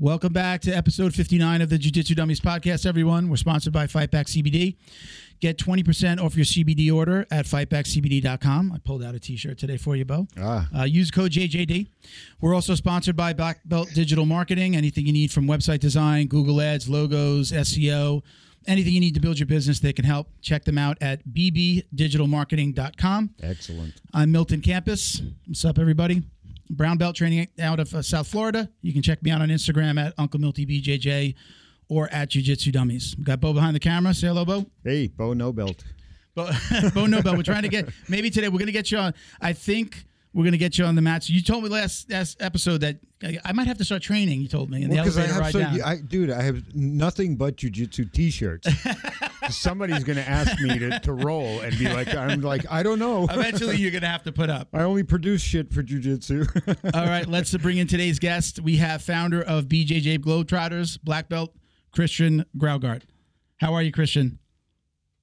Welcome back to episode 59 of the Jiu Jitsu Dummies podcast, everyone. We're sponsored by Fightback CBD. Get 20% off your CBD order at fightbackcbd.com. I pulled out a t shirt today for you, Bo. Ah. Uh, use code JJD. We're also sponsored by Black Belt Digital Marketing. Anything you need from website design, Google Ads, logos, SEO, anything you need to build your business, they can help. Check them out at bbdigitalmarketing.com. Excellent. I'm Milton Campus. What's up, everybody? Brown belt training out of uh, South Florida. You can check me out on Instagram at Uncle Milty BJJ or at Jiu Jitsu Dummies. We got Bo behind the camera. Say hello, Bo. Hey, Bo No Belt. Bo, Bo no Bo. We're trying to get maybe today. We're gonna get you on. I think we're gonna get you on the mats. You told me last last episode that I, I might have to start training. You told me in Well, the 'cause I elevator have ride so, down. I, dude, I have nothing but jujitsu T-shirts. Somebody's going to ask me to, to roll and be like, I'm like, I don't know. Eventually, you're gonna have to put up. I only produce shit for jujitsu. All right, let's bring in today's guest. We have founder of BJJ Globetrotters, black belt, Christian Graugart. How are you, Christian?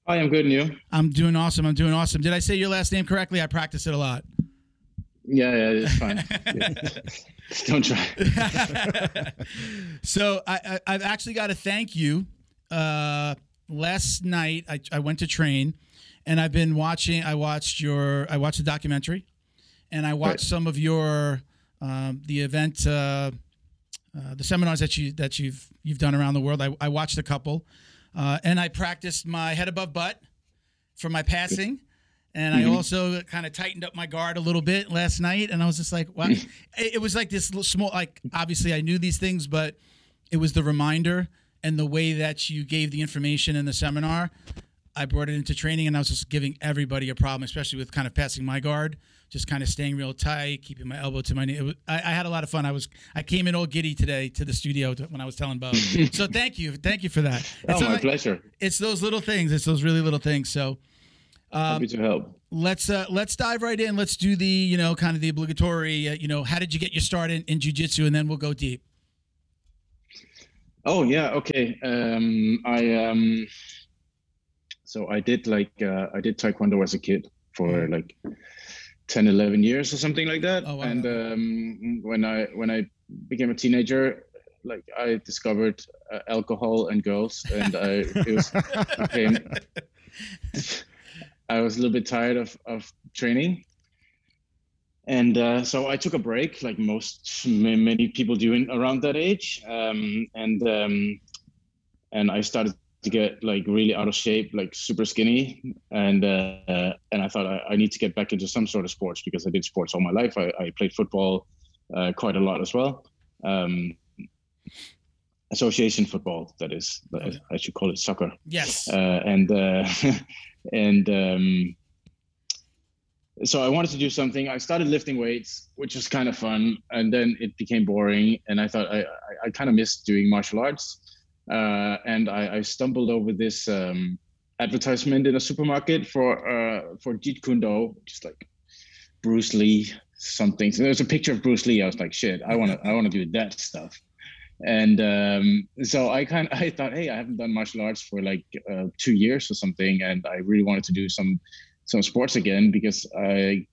Hi, I'm good, and you? I'm doing awesome. I'm doing awesome. Did I say your last name correctly? I practice it a lot. Yeah, yeah, it's fine. Yeah. Don't try. so I, I, I've actually got to thank you. Uh, last night I, I went to train, and I've been watching. I watched your. I watched the documentary, and I watched Right. some of your um, the event, uh, uh, the seminars that you that you've you've done around the world. I, I watched a couple, uh, and I practiced my head above butt for my passing. And I mm-hmm. also kind of tightened up my guard a little bit last night, and I was just like, "Wow!" Mm-hmm. it, it was like this little small, like obviously I knew these things, but it was the reminder and the way that you gave the information in the seminar. I brought it into training, and I was just giving everybody a problem, especially with kind of passing my guard, just kind of staying real tight, keeping my elbow to my knee. It was, I, I had a lot of fun. I was I came in all giddy today to the studio to, when I was telling Bo. so thank you, thank you for that. Oh, It's my not- pleasure. It's those little things. It's those really little things. So Happy to help. let's uh, let's dive right in. Let's do the you know kind of the obligatory. Uh, you know, how did you get your start in, in jujitsu, and then we'll go deep. Oh yeah, okay. Um, I um, so I did like uh, I did taekwondo as a kid for like 10, 11 years or something like that. Oh, wow. And um, when I when I became a teenager, like I discovered uh, alcohol and girls, and I it was became I was a little bit tired of, of training. And uh, so I took a break, like most many people do in, around that age, um, and um, and I started to get like really out of shape, like super skinny, and uh, and I thought I, I need to get back into some sort of sports because I did sports all my life. I, I played football uh, quite a lot as well, um, association football. That is, I should call it soccer Yes. uh, and uh, and um, so I wanted to do something. I started lifting weights, which was kind of fun, and then it became boring. And I thought I I, I kind of missed doing martial arts, uh, and I, I stumbled over this um, advertisement in a supermarket for uh, for Jeet Kune Do, just like Bruce Lee something. So there's a picture of Bruce Lee. I was like, shit, I want to I want to do that stuff and um, so I kind I thought, hey, I haven't done martial arts for like uh, two years or something, and I really wanted to do some some sports again because I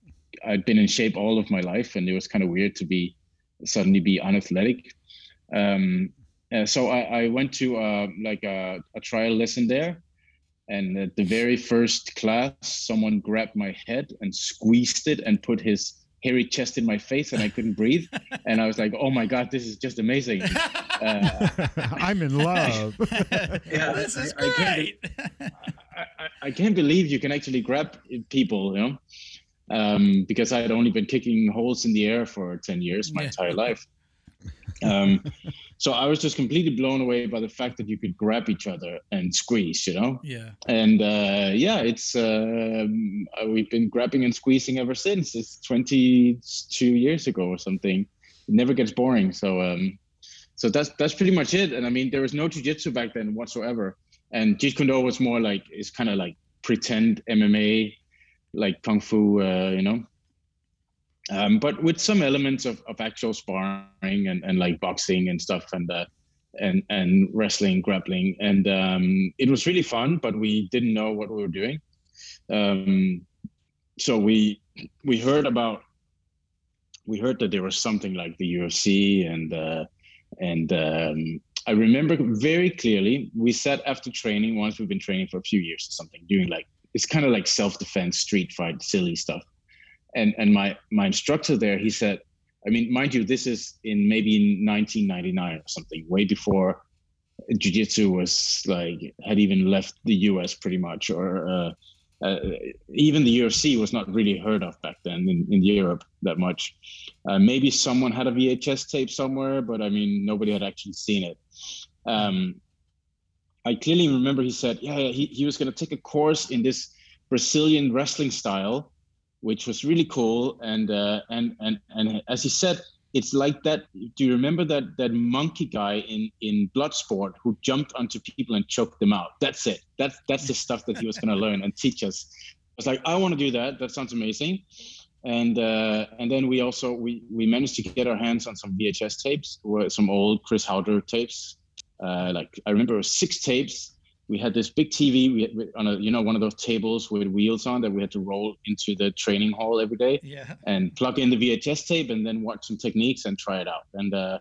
I'd been in shape all of my life, and it was kind of weird to be suddenly be unathletic. Um, uh, so I, I went to uh, like a, a trial lesson there, and at the very first class, someone grabbed my head and squeezed it and put his hairy chest in my face, and I couldn't breathe. And I was like, "Oh my god, this is just amazing." Uh, I'm in love. Yeah, this is I- I can't great. I, I, I can't believe you can actually grab people, you know, um, because I had only been kicking holes in the air for 10 years, my Yeah. entire life. Um, so I was just completely blown away by the fact that you could grab each other and squeeze, you know? yeah. And uh, yeah, it's um, uh, we've been grabbing and squeezing ever since. It's 22 years ago or something. It never gets boring. So um, so that's that's pretty much it. And I mean, there was no jujitsu back then whatsoever. And Jeet Kune Do was more like it's kind of like pretend MMA, like kung fu, uh, you know. Um, but with some elements of, of actual sparring and, and like boxing and stuff and uh, and and wrestling, grappling, and um, it was really fun. But we didn't know what we were doing. Um, so we we heard about we heard that there was something like the UFC and uh, and um, I remember very clearly. We sat after training once. We've been training for a few years or something, doing like it's kind of like self defense, street fight, silly stuff. And and my my instructor there, he said, I mean, mind you, this is in maybe in 1999 or something, way before jiu-jitsu was like had even left the US pretty much or uh, uh, even the UFC was not really heard of back then in, in Europe that much. Uh, maybe someone had a VHS tape somewhere, but I mean, nobody had actually seen it. Um, I clearly remember he said, yeah, he, he was going to take a course in this Brazilian wrestling style, which was really cool. And, uh, and, and, and as he said, it's like that. Do you remember that that monkey guy in in Bloodsport who jumped onto people and choked them out? That's it. That's that's the stuff that he was going to learn and teach us. I was like, I want to do that. That sounds amazing. And uh, and then we also we we managed to get our hands on some VHS tapes, some old Chris Haueter tapes. Uh, like I remember six tapes we had this big TV we, we, on a you know one of those tables with wheels on that we had to roll into the training hall every day yeah. and plug in the VHS tape and then watch some techniques and try it out. And uh,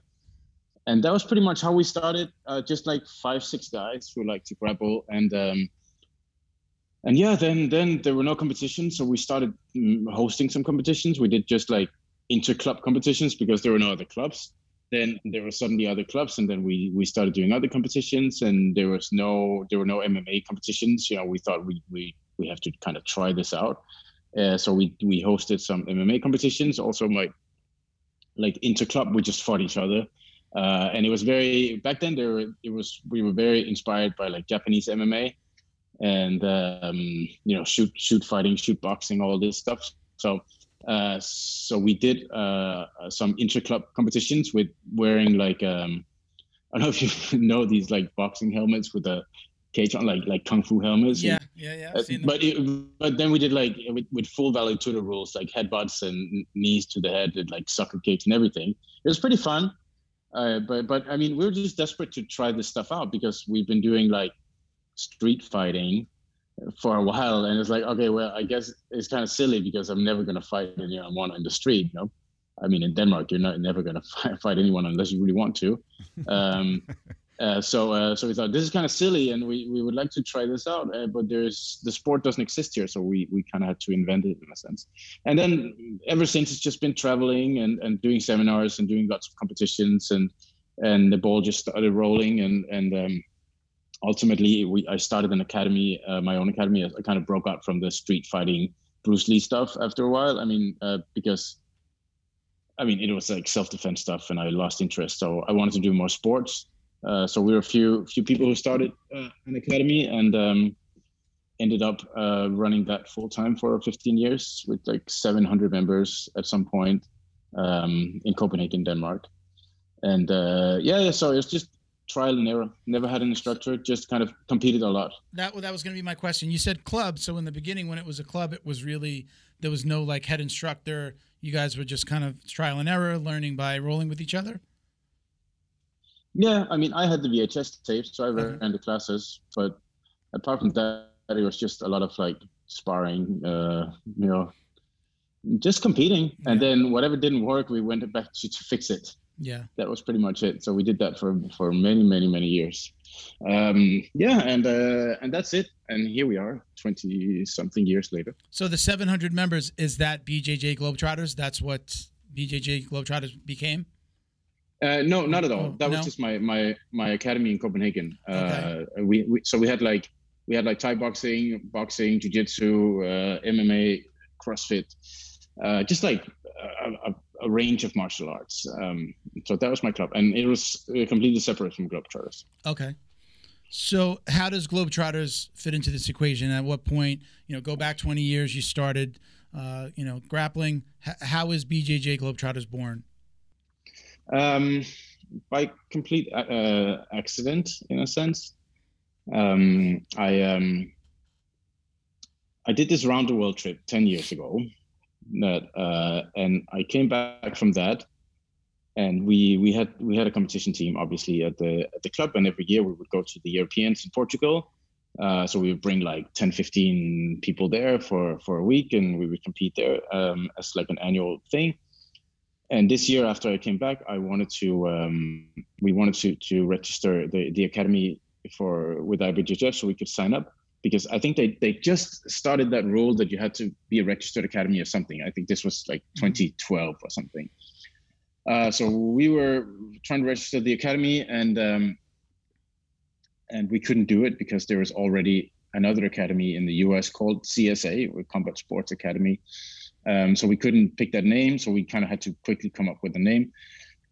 and that was pretty much how we started uh, just like five six guys who like to grapple and um, and yeah then then there were no competitions so we started mm, hosting some competitions. We did just like inter club competitions because there were no other clubs then there were suddenly other clubs and then we we started doing other competitions and there was no there were no mma competitions. You know we thought we we we have to kind of try this out. Uh, so we we hosted some mma competitions also like like inter club we just fought each other. Uh, and it was very back then there were, it was we were very inspired by like japanese mma and um, you know shoot shoot fighting shoot boxing all this stuff. So uh, so we did uh, some interclub competitions with wearing like um, I don't know if you know these like boxing helmets with a cage on, like like kung fu helmets. Yeah, and, yeah, yeah. Uh, but it, but then we did like with, with full Vale Tudo rules, like headbutts and knees to the head, and like soccer kicks and everything. It was pretty fun. Uh, but but I mean, we were just desperate to try this stuff out because we've been doing like street fighting for a while and it's like okay well i guess it's kind of silly because i'm never going to fight anyone in the street you know? I mean in denmark you're not never going to fight anyone unless you really want to. Um, uh, so uh, so we thought this is kind of silly and we, we would like to try this out uh, but there's the sport doesn't exist here so we, we kind of had to invent it in a sense. And then ever since it's just been traveling and, and doing seminars and doing lots of competitions and and the ball just started rolling and and um, ultimately we I started an academy, uh, my own academy. I kind of broke out from the street fighting Bruce Lee stuff after a while. I mean, uh, because I mean it was like self defense stuff, and I lost interest. So I wanted to do more sports. Uh, so we were a few few people who started uh, an academy and um, ended up uh, running that full time for 15 years with like 700 members at some point um, in Copenhagen, Denmark. And uh, yeah, so it's just trial and error. Never had an instructor, just kind of competed a lot. That that was going to be my question. You said club, so in the beginning when it was a club, it was really there was no like head instructor. You guys were just kind of trial and error, learning by rolling with each other. Yeah, I mean, I had the VHS tapes, so I ran okay. the classes. But apart from that, it was just a lot of like sparring, uh, you know, just competing. Yeah. And then whatever didn't work, we went back to, to fix it yeah. That was pretty much it. So we did that for for many many many years. Um yeah and uh and that's it. And here we are 20 something years later. So the 700 members is that bjj globetrotters? That's what bjj globetrotters became? Uh, no, not at all. Oh, that was just my my my academy in Copenhagen. Okay. Uh, we, we so we had like we had like Thai boxing, boxing, jiu-jitsu, uh, MMA, CrossFit, uh, just like a, a, a range of martial arts. Um, so that was my club, and it was uh, completely separate from Globetrotters. Okay. So how does Globetrotters fit into this equation? At what point, you know, go back 20 years, you started, uh, you know, grappling. H- how is BJJ Globetrotters born? Um, by complete uh, accident, in a sense. Um, I um, I did this round the world trip 10 years ago, that uh, and I came back from that and we we had we had a competition team obviously at the at the club and every year we would go to the Europeans in Portugal. Uh, so we would bring like 10 15 people there for for a week and we would compete there um, as like an annual thing. And this year after I came back, I wanted to um, we wanted to to register the the academy for with IBJJF so we could sign up because I think they they just started that rule that you had to be a registered academy or something. I think this was like mm-hmm. 2012 or something. Uh, so we were trying to register the academy and um, and we couldn't do it because there was already another academy in the US called CSA, or Combat Sports Academy. Um, so we couldn't pick that name, so we kind of had to quickly come up with a name.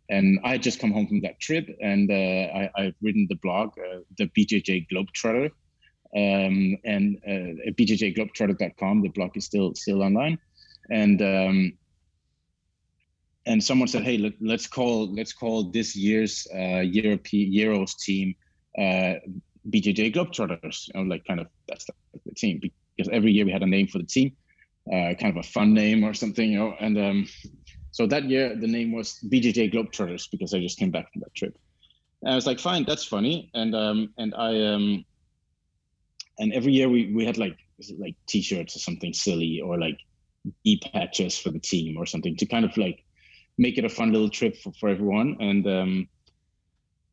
And I had just come home from that trip, and uh, I, I've written the blog, uh, the BJJ Globetrotter, um, and uh, at bjjglobetrotter.com. The blog is still still online, and um, and someone said, "Hey, let, us call let's call this year's uh, European Euros team uh, BJJ Globetrotters." Know, like kind of that's the, the, team because every year we had a name for the team, uh, kind of a fun name or something, you know. And um, so that year the name was BJJ Globetrotters because I just came back from that trip. And I was like, "Fine, that's funny," and um, and I um, and every year we we had like like t-shirts or something silly or like e patches for the team or something to kind of like make it a fun little trip for, for everyone. And um,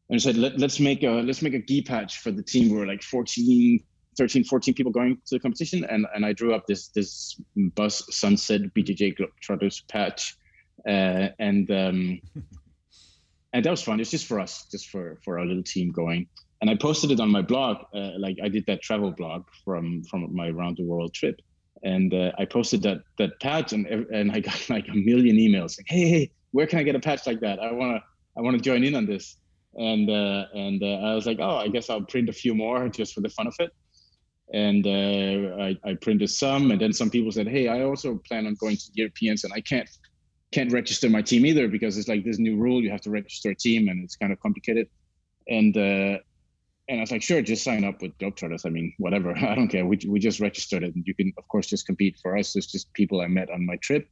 and I said, Let, us make a let's make a gi patch for the team. We were like 14, 13, 14 people going to the competition, and and I drew up this this bus sunset BJJ Globetrotters patch, uh, and um, and that was fun. It's just for us, just for for our little team going. And I posted it on my blog, uh, like I did that travel blog from from my around the world trip and uh, I posted that that patch, and and I got like a million emails like, "Hey, hey, where can I get a patch like that? I wanna I wanna join in on this." And uh, and uh, I was like, "Oh, I guess I'll print a few more just for the fun of it." And uh, I, I printed some, and then some people said, "Hey, I also plan on going to Europeans, and I can't can't register my team either because it's like this new rule you have to register a team, and it's kind of complicated." And uh, and I was like, sure, just sign up with Globetrotters. I mean, whatever. I don't care. We, we just registered it. And you can, of course, just compete for us. It's just people I met on my trip.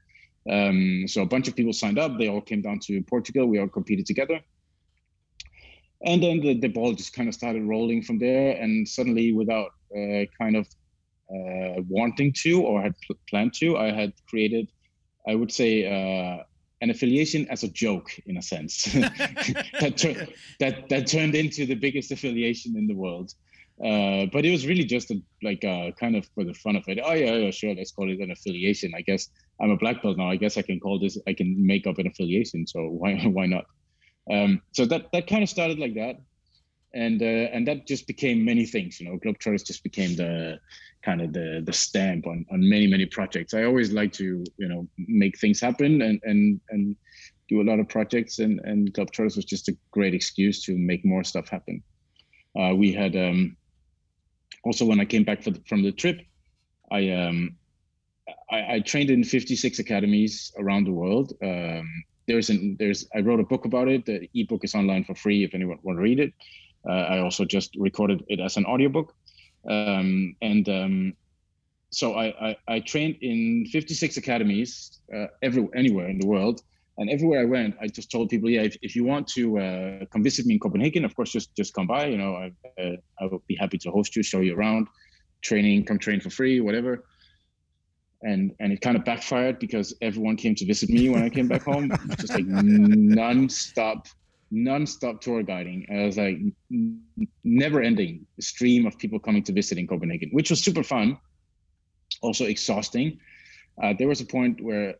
Um, so a bunch of people signed up. They all came down to Portugal. We all competed together. And then the, the ball just kind of started rolling from there. And suddenly, without uh, kind of uh, wanting to or had pl- planned to, I had created, I would say, uh, an affiliation as a joke in a sense. That, tur- that that turned into the biggest affiliation in the world. Uh, but it was really just a, like uh, kind of for the fun of it. Oh yeah, yeah sure let's call it an affiliation. I guess i'm a black belt now. I guess i can call this i can make up an affiliation. So why why not? Um, so that that kind of started like that and uh, and that just became many things you know globetrotters just became the kind of the the stamp on on many many projects. I always like to you know make things happen and and and do a lot of projects. And and globetrotters was just a great excuse to make more stuff happen. Uh, we had um also when i came back the, from the trip i um I, I, trained in 56 academies around the world. Um there's an there's i wrote a book about it. The ebook is online for free if anyone want to read it I also just recorded it as an audiobook. Um, and um, so I, I, I, trained in 56 academies uh, anywhere in the world. And everywhere I went, I just told people, yeah, if, if you want to uh, come visit me in Copenhagen, of course, just just come by. You know, I, uh, I will be happy to host you, show you around, training, come train for free, whatever and and it kind of backfired because everyone came to visit me when I came back home. just like non-stop non-stop tour guiding. It was like never-ending stream of people coming to visit in Copenhagen, which was super fun, also exhausting. Uh, there was a point where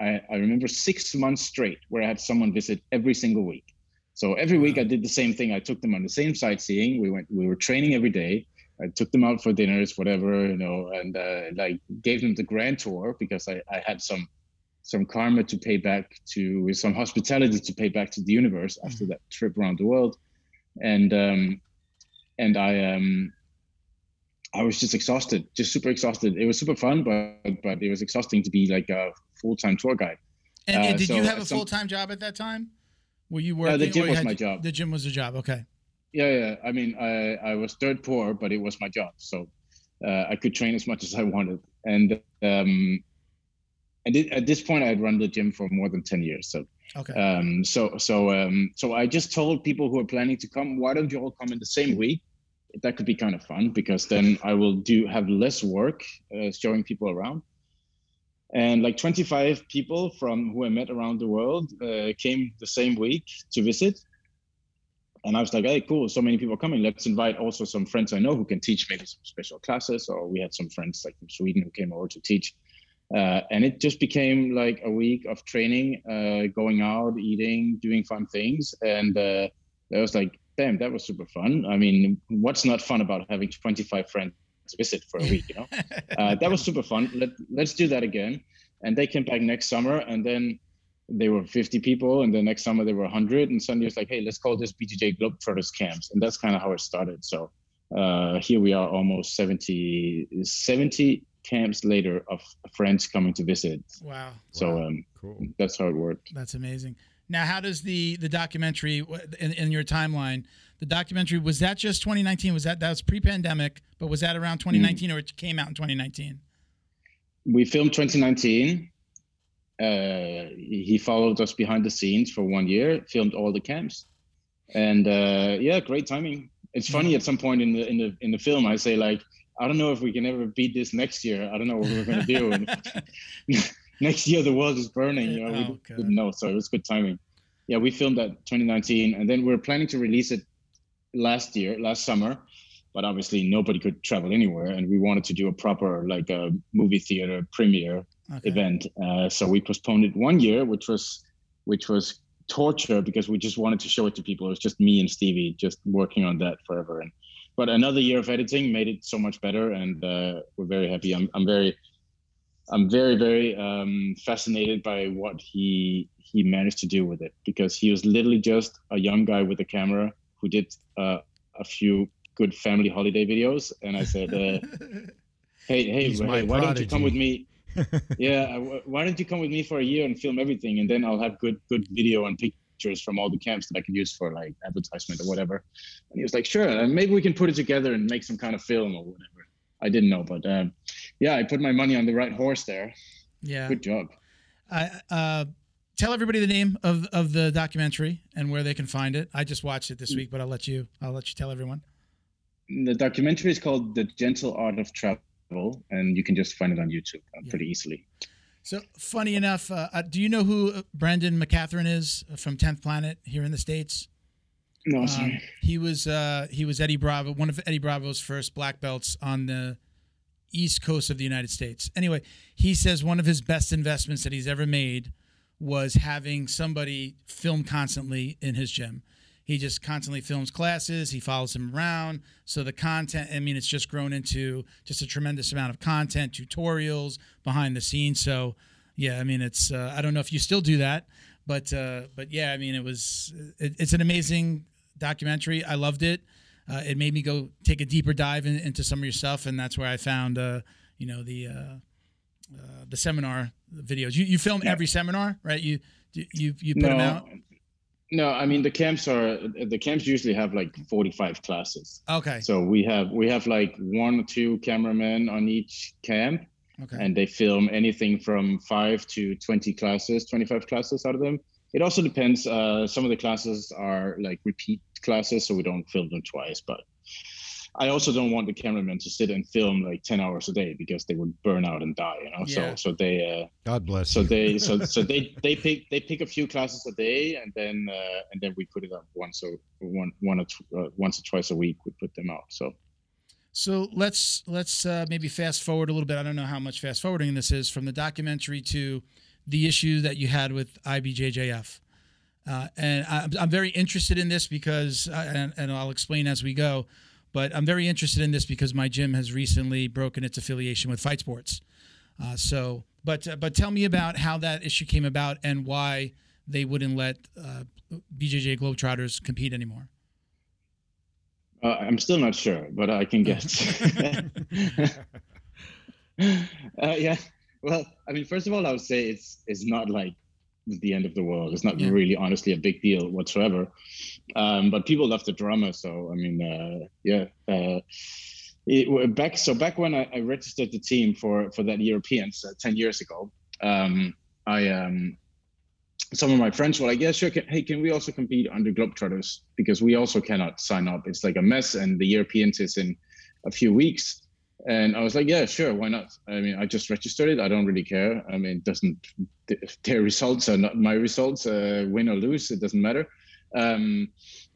I, I, remember six months straight where I had someone visit every single week. So every week I did the same thing. I took them on the same sightseeing. We went, we were training every day. I took them out for dinners, whatever, you know, and uh, like gave them the grand tour because I, I had some some karma to pay back to some hospitality to pay back to the universe mm-hmm. after that trip around the world. And um and i um i was just exhausted just super exhausted. It was super fun but but it was exhausting to be like a full-time tour guide. And, and uh, did so you have a some, full-time job at that time? Were you working uh, the gym was had, my job. the gym was a job. Okay. Yeah yeah. I mean i i was third poor but it was my job. So uh, i could train as much as i wanted. And um and at this point, I had run the gym for more than ten years. So, okay. Um, so so um, so I just told people who are planning to come, why don't you all come in the same week? That could be kind of fun because then I will do have less work uh, showing people around. and like 25 people from who I met around the world uh, came the same week to visit. And I was like, hey, cool, so many people are coming. Let's invite also some friends I know who can teach maybe some special classes. Or we had some friends like from Sweden who came over to teach. Uh, and it just became like a week of training, uh, going out, eating, doing fun things. And uh, I was like, damn, that was super fun. I mean, what's not fun about having 25 friends visit for a week, you know? uh, that was super fun. Let, let's do that again. And they came back next summer and then they were 50 people and the next summer they were 100 and suddenly it's like, hey, let's call this BJJ Globetrotters camps. And that's kind of how it started. So uh, here we are almost 70, 70 camps later of friends coming to visit. Wow. So Wow. um, Cool. that's how it worked. That's amazing. Now, how does the the documentary in, in your timeline? The documentary was that just 2019? Was that that was pre-pandemic? But was that around 2019 or it came out in 2019? we filmed 2019 uh, he he followed us behind the scenes for one year filmed all the camps and uh, yeah great timing it's funny at some point in the in the in the film i say like i don't know if we can ever beat this next year i don't know what we're going to do and next year the world is burning you know we Oh, God. didn't know so it was good timing yeah we filmed that 2019 and then we're planning to release it last year last summer but obviously nobody could travel anywhere and we wanted to do a proper like a movie theater premiere Okay. event uh, so we postponed it one year which was which was torture because we just wanted to show it to people it was just me and stevie just working on that forever and but another year of editing made it so much better and uh, we're very happy. I'm, I'm very i'm very very um, fascinated by what he he managed to do with it because he was literally just a young guy with a camera who did uh, a few good family holiday videos and i said uh, hey hey, hey why don't you come with me? Yeah why don't you come with me for a year and film everything and then i'll have good good video and pictures from all the camps that i could use for like advertisement or whatever and he was like sure and maybe we can put it together and make some kind of film or whatever i didn't know but um, yeah i put my money on the right horse there Yeah. good job I, uh, tell everybody the name of, of the documentary and where they can find it. I just watched it this week, but I'll let you I'll let you tell everyone. the documentary is called the gentle art of travel and you can just find it on youtube uh, Yeah. pretty easily So funny enough, uh, uh, do you know who uh, Brendan McCaghren is from 10th Planet here in the states? no Um, he was uh, he was Eddie Bravo, one of Eddie Bravo's first black belts on the east coast of the United States. Anyway, he says one of his best investments that he's ever made was having somebody film constantly in his gym. He just constantly films classes. He follows him around. So the content, I mean, it's just grown into just a tremendous amount of content, tutorials, behind the scenes. So, yeah, I mean, it's uh, I don't know if you still do that, but uh, but yeah, I mean, it was it, it's an amazing documentary. I loved it. Uh, it made me go take a deeper dive in, into some of your stuff, and that's where I found uh, you know the uh, uh, the seminar videos. You you film Yeah. every seminar, right? You you you put them out. No i mean the camps are the camps usually have like 45 classes Okay. So we have we have like one or two cameramen on each camp, Okay. and they film anything from five to twenty classes, twenty five classes out of them. It also depends. Uh, some of the classes are like repeat classes, so we don't film them twice. But I also don't want the cameramen to sit and film like ten hours a day because they would burn out and die. You know. Yeah. So so they uh, God bless. so you. they so so they they pick they pick a few classes a day and then uh, and then we put it up once or one one or tw- uh, once or twice a week we put them out so So let's let's uh, maybe fast forward a little bit. I don't know how much fast forwarding this is from the documentary to the issue that you had with IBJJF. Uh, and I'm, I'm very interested in this because, uh, and, and I'll explain as we go, but I'm very interested in this because my gym has recently broken its affiliation with Fight Sports. Uh, so, but uh, but tell me about how that issue came about and why they wouldn't let uh, BJJ Globetrotters compete anymore. uh, i'm still not sure but i can guess uh, yeah well i mean first of all i would say it's it's not like the end of the world it's not Yeah. really honestly a big deal whatsoever um, but people love the drama so i mean uh, yeah uh, it, back so back when I, I registered the team for for that Europeans uh, ten years ago, um, I um, some of my friends were like, "Yeah, sure. Can, hey, can we also compete under Globetrotters? Because we also cannot sign up. It's like a mess, and the Europeans is in a few weeks." And I was like, yeah, sure, why not? I mean, I just registered it. I don't really care. I mean, it doesn't their results are not my results. Uh, win or lose, it doesn't matter. Um,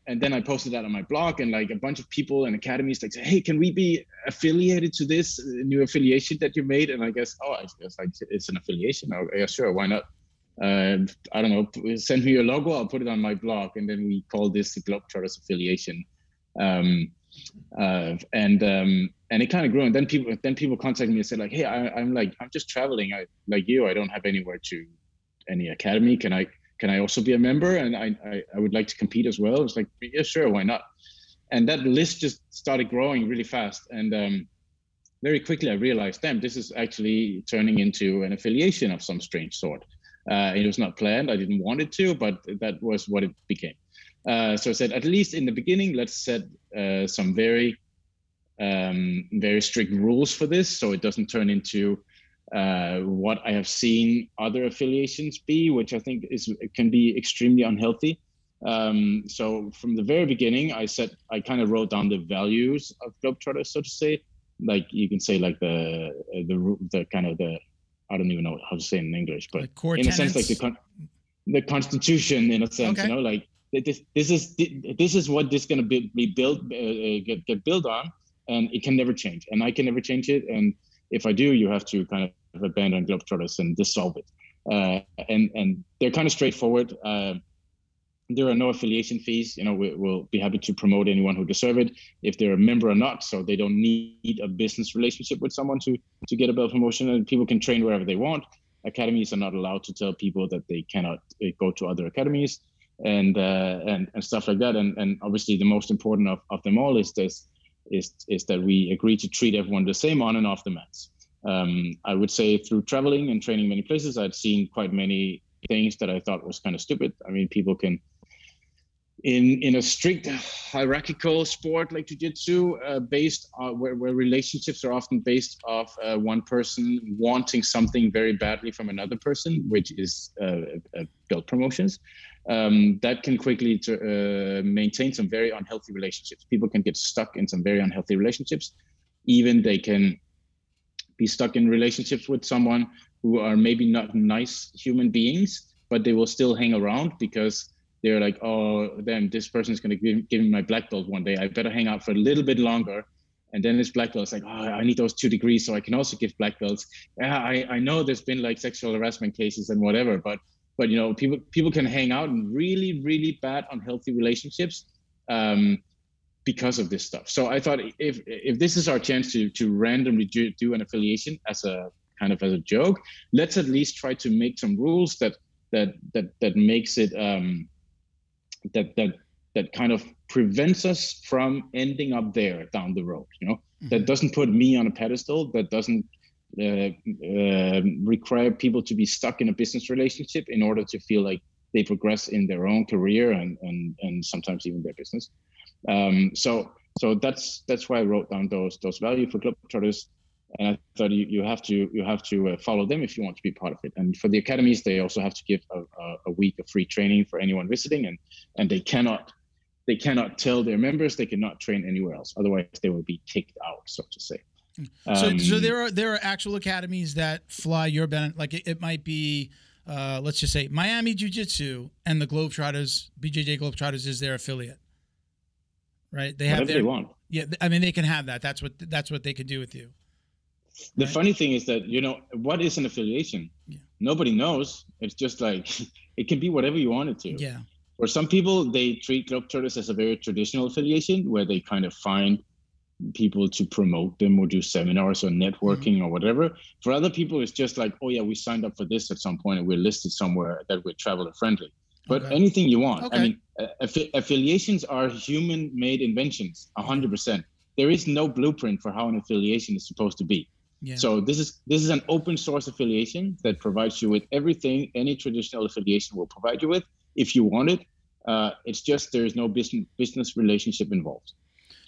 and then I posted that on my blog, and like a bunch of people and academies like, say, "Hey, can we be affiliated to this new affiliation that you made?" And I guess, oh, I guess like it's an affiliation. Oh, yeah, sure, why not? Uh, I don't know. Send me your logo. I'll put it on my blog, and then we call this the Globetrotters affiliation. Um, uh, and um, and it kind of grew. And then people then people contacted me and said like, "Hey, I, am like I'm just traveling. I like you. I don't have anywhere to any academy. Can I can I also be a member? And I I, I would like to compete as well. It's like yeah, sure, why not? And that list just started growing really fast. And um, very quickly, I realized, damn, this is actually turning into an affiliation of some strange sort. Uh, it was not planned. I didn't want it to, but that was what it became. Uh, so I said, at least in the beginning, let's set uh, some very, um, very strict rules for this, so it doesn't turn into uh, what I have seen other affiliations be, which I think is can be extremely unhealthy. Um, so from the very beginning, I said I kind of wrote down the values of Globetrotters, so to say. Like you can say, like the the the kind of the I don't even know how to say it in English, but like in a sense, like the con- the constitution, in a sense, okay. you know, like this this is this is what this going to be, be built uh, uh, get get built on, and it can never change, and I can never change it. And if I do, you have to kind of abandon Globetrotters and dissolve it. Uh, and and they're kind of straightforward. Uh, there are no affiliation fees. You know, we, will be happy to promote anyone who deserve it if they're a member or not. So they don't need a business relationship with someone to to get a belt promotion, and people can train wherever they want. Academies are not allowed to tell people that they cannot uh, go to other academies and uh, and and stuff like that. And and obviously the most important of, of them all is this is is that we agree to treat everyone the same on and off the mats. Um, I would say through traveling and training many places, I'd seen quite many things that I thought was kind of stupid. I mean, people can in in a strict hierarchical sport like jiu-jitsu uh, based on where, where relationships are often based off uh, one person wanting something very badly from another person which is uh, uh promotions um, that can quickly uh, maintain some very unhealthy relationships. People can get stuck in some very unhealthy relationships. Even they can be stuck in relationships with someone who are maybe not nice human beings, but they will still hang around because they're like, oh, then this person is going to give, give me my black belt one day. I better hang out for a little bit longer. And then this black belt is like, oh, I need those two degrees so I can also give black belts. Yeah, I, I know there's been like sexual harassment cases and whatever, but but you know people people can hang out in really really bad unhealthy relationships um, because of this stuff so i thought if if this is our chance to to randomly do, do an affiliation as a kind of as a joke let's at least try to make some rules that that that that makes it um, that that that kind of prevents us from ending up there down the road you know mm-hmm. that doesn't put me on a pedestal that doesn't require people to be stuck in a business relationship in order to feel like they progress in their own career and and, and sometimes even their business. Um, so so that's that's why I wrote down those those values for Globetrotters, and I thought you, you have to you have to uh, follow them if you want to be part of it. And for the academies, they also have to give a, a, a week of free training for anyone visiting, and and they cannot they cannot tell their members they cannot train anywhere else. Otherwise, they will be kicked out, so to say. So, um, so there are there are actual academies that fly your benefit. Like it, it might be, uh, let's just say Miami Jiu Jitsu and the Globetrotters, BJJ Globetrotters is their affiliate, right? They have their, they want. Yeah, I mean they can have that. That's what that's what they can do with you. The right? funny thing is that you know what is an affiliation. Yeah. Nobody knows. It's just like it can be whatever you want it to. Yeah. For some people, they treat Globetrotters as a very traditional affiliation, where they kind of find people to promote them or do seminars or networking mm-hmm. or whatever. For other people, it's just like, oh yeah, we signed up for this at some point and we're listed somewhere that we're traveler friendly. But okay. anything you want. Okay. I mean, affi- affiliations are human-made inventions, hundred percent. There is no blueprint for how an affiliation is supposed to be. Yeah. So this is this is an open source affiliation that provides you with everything any traditional affiliation will provide you with if you want it. Uh, it's just there is no business business relationship involved.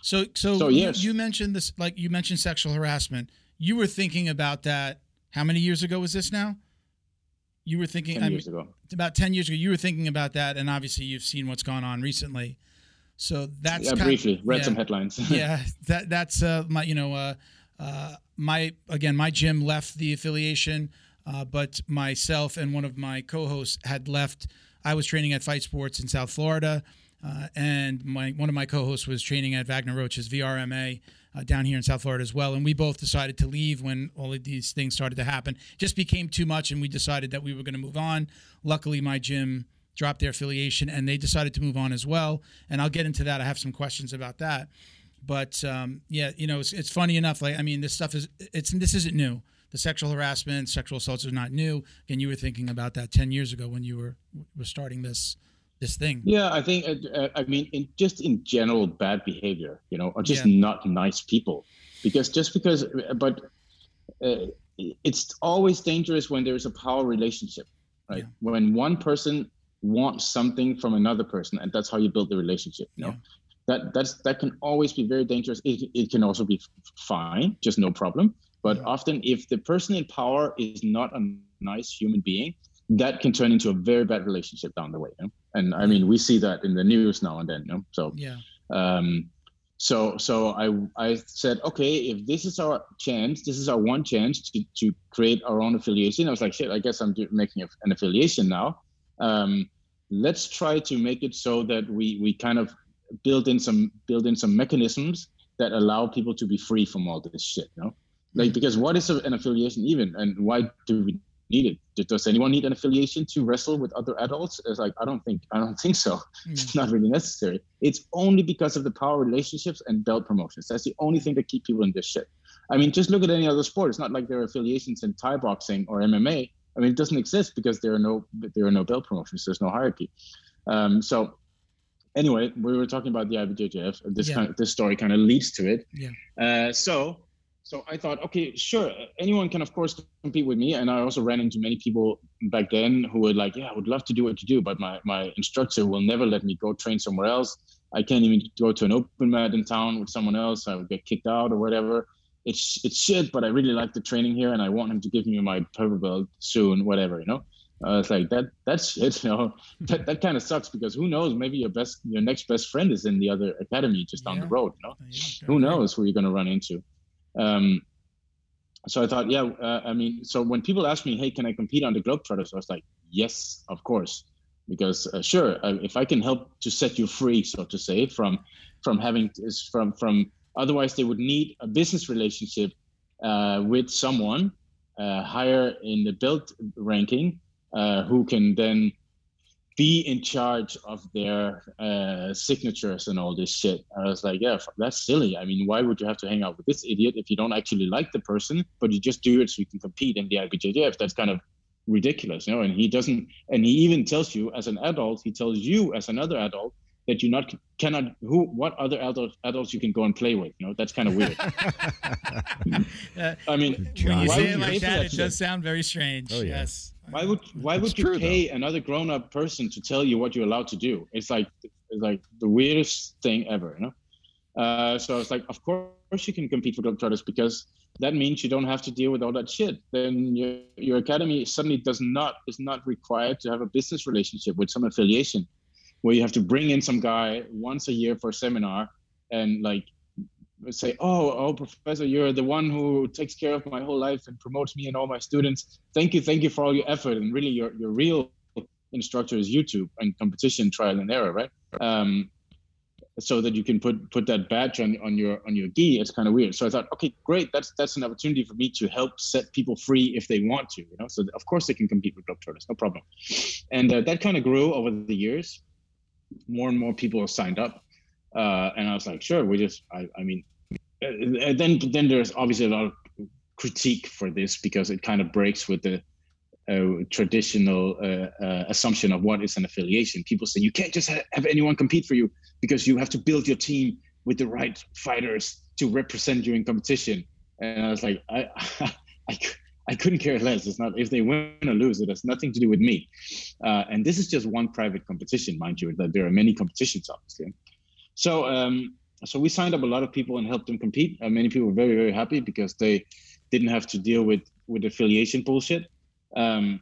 So, so, so yes. you, you mentioned this, like you mentioned sexual harassment. You were thinking about that. How many years ago was this now? You were thinking. 10 I ago. About ten years ago, you were thinking about that, and obviously, you've seen what's gone on recently. So that's yeah, briefly read yeah, some headlines. yeah, that that's uh, my you know uh, uh, my again, my gym left the affiliation, uh, but myself and one of my co-hosts had left. I was training at Fight Sports in South Florida, uh, and my one of my co-hosts was training at Vagner Rocha's VRMA uh, down here in South Florida as well. And we both decided to leave when all of these things started to happen. It just became too much, and we decided that we were going to move on. Luckily, my gym dropped their affiliation, and they decided to move on as well. And I'll get into that. I have some questions about that. But um, yeah, you know, it's, it's funny enough. Like, I mean, this stuff is it's this isn't new. The sexual harassment, sexual assaults are not new. And you were thinking about that ten years ago when you were were starting this this thing. Yeah, I think uh, I mean, in, just in general, bad behavior, you know, or just yeah. not nice people, because just because, but uh, it's always dangerous when there's a power relationship, right? Yeah. When one person wants something from another person, and that's how you build the relationship. You know, yeah. that that's that can always be very dangerous. It, it can also be fine, just no problem. But often, if the person in power is not a nice human being, that can turn into a very bad relationship down the way. You know? And I mean, we see that in the news now and then. You know? So yeah. Um, so so I I said, okay, if this is our chance, this is our one chance to to create our own affiliation. I was like, shit, I guess I'm do- making a, an affiliation now. Um, let's try to make it so that we we kind of build in some build in some mechanisms that allow people to be free from all this shit. You know, like mm-hmm. because what is an affiliation even, and why do we needed. Does anyone need an affiliation to wrestle with other adults? It's like I don't think I don't think so. Mm. It's not really necessary. It's only because of the power relationships and belt promotions. That's the only thing that keep people in this shit. I mean, just look at any other sport. It's not like there are affiliations in Thai boxing or MMA. I mean, it doesn't exist because there are no there are no belt promotions. There's no hierarchy. Um, so anyway, we were talking about the IBJJF. This yeah. kind of, this story kind of leads to it. Yeah. Uh, so so I thought, okay, sure, anyone can of course compete with me. And I also ran into many people back then who were like, yeah, I would love to do what you do, but my my instructor will never let me go train somewhere else. I can't even go to an open mat in town with someone else. I would get kicked out or whatever. It's it's shit, but I really like the training here, and I want him to give me my purple belt soon, whatever, you know. Uh, it's like that. That's shit. You know, that, that kind of sucks because who knows? Maybe your best, your next best friend is in the other academy just down yeah. the road. You know, yeah, who knows who you're gonna run into. Um, so I thought, yeah, uh, I mean, so when people ask me, hey, can I compete on the Globetrotters? I was like, yes, of course, because uh, sure, uh, if I can help to set you free, so to say, from from having from from otherwise they would need a business relationship uh, with someone uh, higher in the belt ranking uh, who can then be in charge of their uh, signatures and all this shit. I was like, yeah, that's silly. I mean, why would you have to hang out with this idiot if you don't actually like the person, but you just do it so you can compete in the IBJJF? That's kind of ridiculous, you know. And he doesn't, and he even tells you as an adult, he tells you as another adult that you not cannot who what other adults adults you can go and play with. You know, that's kind of weird. uh, I mean, when you say it like that, it does sound very strange. Oh, yeah. Yes. Why would why would it's you true, pay though. another grown up person to tell you what you're allowed to do? It's like it's like the weirdest thing ever, you know. Uh, so it's like, of course you can compete for Globetrotters because that means you don't have to deal with all that shit. Then your your academy suddenly does not is not required to have a business relationship with some affiliation where you have to bring in some guy once a year for a seminar and like say, oh, oh, professor, you're the one who takes care of my whole life and promotes me and all my students. Thank you, thank you for all your effort. And really, your your real instructor is YouTube and competition, trial and error, right? Um, so that you can put put that badge on on your on your gi. It's kind of weird. So I thought, okay, great. That's that's an opportunity for me to help set people free if they want to. You know, so of course they can compete with Globetrotters, no problem. And uh, that kind of grew over the years. More and more people signed up uh, and I was like, sure, we just, I, I mean, uh, then then there's obviously a lot of critique for this because it kind of breaks with the uh, traditional uh, uh, assumption of what is an affiliation. People say you can't just have anyone compete for you because you have to build your team with the right fighters to represent you in competition. And I was like, I, I, I couldn't care less. It's not if they win or lose. It has nothing to do with me. Uh, and this is just one private competition, mind you. That there are many competitions, obviously. So um, so we signed up a lot of people and helped them compete. Uh, many people were very very happy because they didn't have to deal with with affiliation bullshit. Um,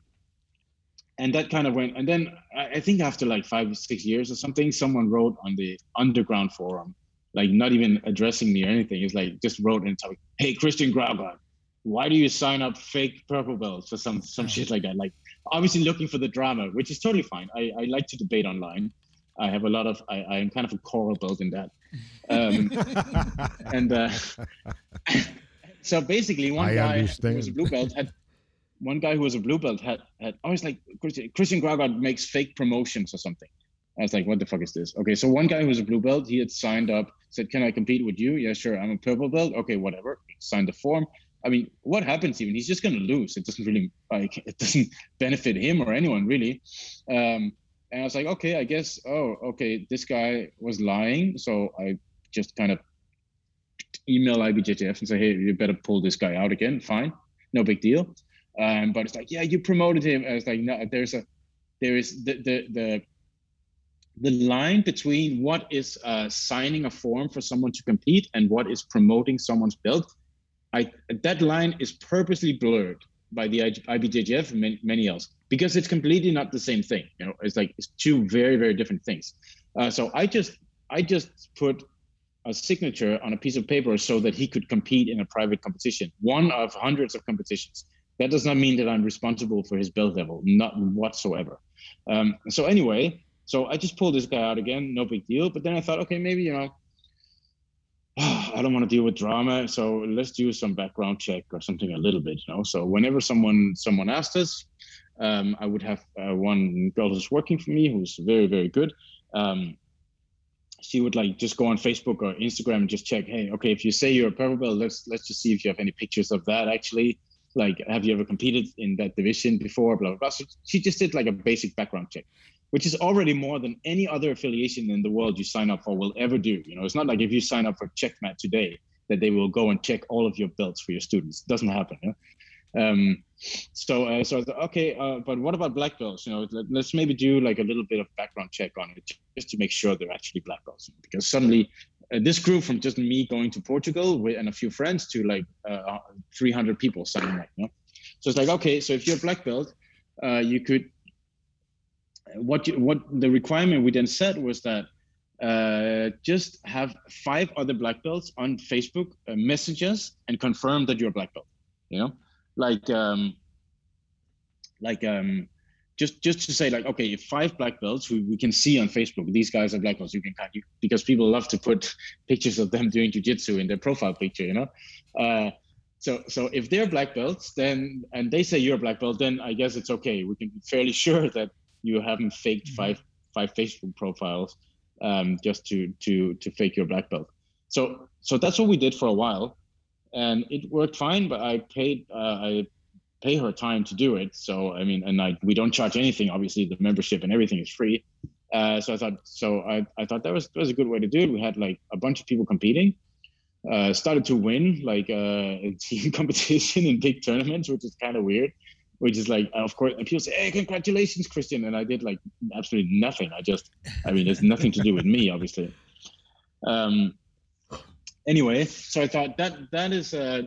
and that kind of went. And then I, I think after like five six years or something, someone wrote on the underground forum like not even addressing me or anything. It's like just wrote and like, "Hey, Christian Graugart, why do you sign up fake purple belts for some some shit like that?" Like obviously looking for the drama, which is totally fine. I, I like to debate online. I have a lot of I, I am kind of a coral belt in that. Um, and uh, so basically one I guy understand. who was a blue belt had one guy who was a blue belt had had I was like Christian, Christian Graugart makes fake promotions or something. I was like, what the fuck is this? Okay, so one guy who was a blue belt, he had signed up, said, Can I compete with you? Yeah, sure. I'm a purple belt. Okay, whatever. Signed the form. I mean, what happens even? He's just gonna lose. It doesn't really like it doesn't benefit him or anyone really. Um, and I was like, okay, I guess. Oh, okay, this guy was lying. So I just kind of email IBJJF and say, hey, you better pull this guy out again. Fine, no big deal. Um, but it's like, yeah, you promoted him. I was like, no, there's a, there is the the the the line between what is uh, signing a form for someone to compete and what is promoting someone's belt, I that line is purposely blurred by the IBJJF and many, else because it's completely not the same thing. You know, it's like it's two very very different things. Uh, so I just I just put a signature on a piece of paper so that he could compete in a private competition, one of hundreds of competitions. That does not mean that I'm responsible for his belt level, not whatsoever. Um, so anyway, so I just pulled this guy out again, no big deal. But then I thought, okay, maybe you know, I don't want to deal with drama, so let's do some background check or something a little bit, you know. So whenever someone someone asked us, um, I would have uh, one girl who's working for me who's very very good. Um, she would like just go on Facebook or Instagram and just check, hey, okay, if you say you're a purple belt, let's let's just see if you have any pictures of that actually. Like, have you ever competed in that division before? Blah blah blah. So she just did like a basic background check which is already more than any other affiliation in the world you sign up for will ever do. You know, it's not like if you sign up for Checkmat today that they will go and check all of your belts for your students. It doesn't happen. Know? um, so, uh, so I thought, okay, uh, but what about black belts? You know, let, us maybe do like a little bit of background check on it just to make sure they're actually black belts. Because suddenly, uh, this grew from just me going to Portugal with, and a few friends to like uh, 300 people signing up. You know? So it's like, okay, so if you're a black belt, uh, you could what you, what the requirement we then said was that uh, just have five other black belts on Facebook uh, messages and confirm that you're a black belt. You know, like um, like um, just just to say like okay, if five black belts who we can see on Facebook, these guys are black belts. You can you, because people love to put pictures of them doing jujitsu in their profile picture. You know. Uh, so, so if they're black belts, then and they say you're a black belt, then I guess it's okay. We can be fairly sure that you haven't faked mm-hmm. five five Facebook profiles um, just to to to fake your black belt. So so that's what we did for a while, and it worked fine. But I paid uh, I pay her time to do it. So I mean, and I we don't charge anything. Obviously, the membership and everything is free. Uh, so I thought so I, I thought that was that was a good way to do it. We had like a bunch of people competing. Uh, started to win like uh, a team competition in big tournaments, which is kind of weird which is like, of course, people say, "Hey, congratulations, Christian!" And I did like absolutely nothing. I just, I mean, it's nothing to do with me, obviously. Um. Anyway, so I thought that that is, uh,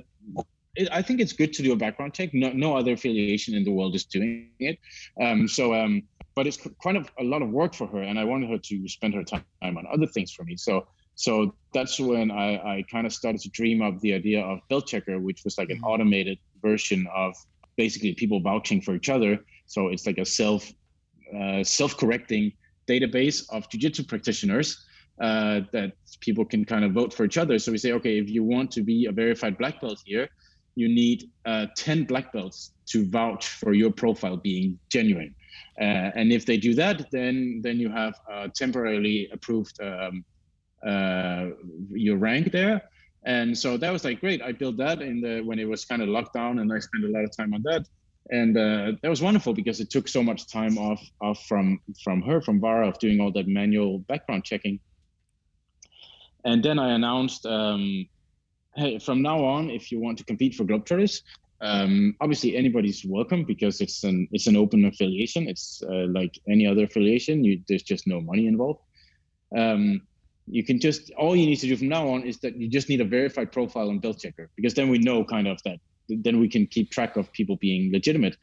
it, I think it's good to do a background check. No, no other affiliation in the world is doing it. Um. So, um, but it's kind of a lot of work for her, and I wanted her to spend her time on other things for me. So. So that's when I, I kind of started to dream up the idea of Belt Checker, which was like an mm-hmm. automated version of basically people vouching for each other. So it's like a self uh, self-correcting database of jiu-jitsu practitioners uh, that people can kind of vote for each other. So we say, okay, if you want to be a verified black belt here, you need uh, 10 black belts to vouch for your profile being genuine. Uh, and if they do that, then then you have temporarily approved um, uh, your rank there and so that was like great. I built that in the when it was kind of locked down and i spent a lot of time on that. And uh, that was wonderful because it took so much time off off from from her from vara of doing all that manual background checking. And then i announced um, hey from now on if you want to compete for globetrotters um, obviously anybody's welcome because it's an it's an open affiliation. It's uh, like any other affiliation you there's just no money involved. Um, you can just all you need to do from now on is that you just need a verified profile on Belt Checker because then we know kind of that then we can keep track of people being legitimate.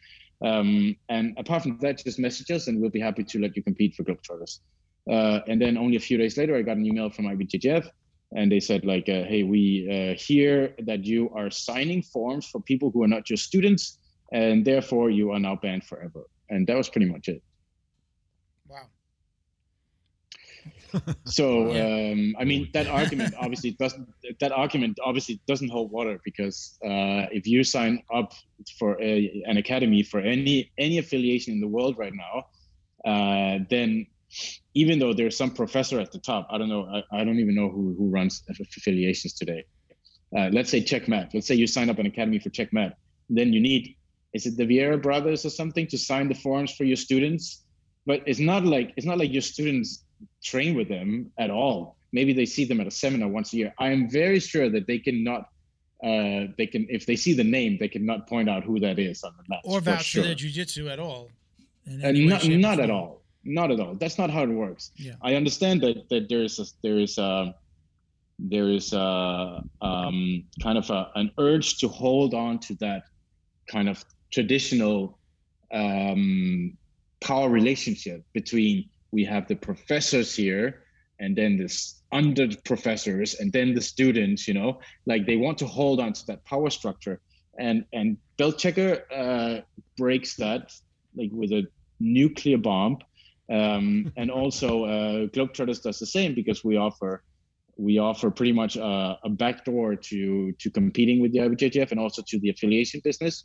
Um, and apart from that, just message us and we'll be happy to let you compete for Globetrotters. Uh, and then only a few days later, I got an email from IBJJF and they said like, uh, "Hey, we uh, hear that you are signing forms for people who are not your students, and therefore you are now banned forever." And that was pretty much it. Wow. So Yeah. um, I mean that argument obviously doesn't that argument obviously doesn't hold water because uh, if you sign up for a, an academy for any any affiliation in the world right now, uh, then even though there's some professor at the top, I don't know, I, I don't even know who who runs affiliations today. Uh, let's say CheckMat. Let's say you sign up an academy for CheckMat, then you need is it the Vieira brothers or something to sign the forms for your students? But it's not like it's not like your students train with them at all. Maybe they see them at a seminar once a year. I am very sure that they cannot. Uh, they can, if they see the name, they cannot point out who that is on the map. Or for vouch sure. for their jujitsu at all. way, not, not at all. Not at all. That's not how it works. Yeah. I understand that that there is a, there is a there is a um, kind of a, an urge to hold on to that kind of traditional um, power relationship between we have the professors here and then this under the professors and then the students you know like they want to hold on to that power structure and and belt checker uh, breaks that like with a nuclear bomb um, and also uh, globetrotters does the same because we offer we offer pretty much a, a backdoor to to competing with the IBJJF and also to the affiliation business.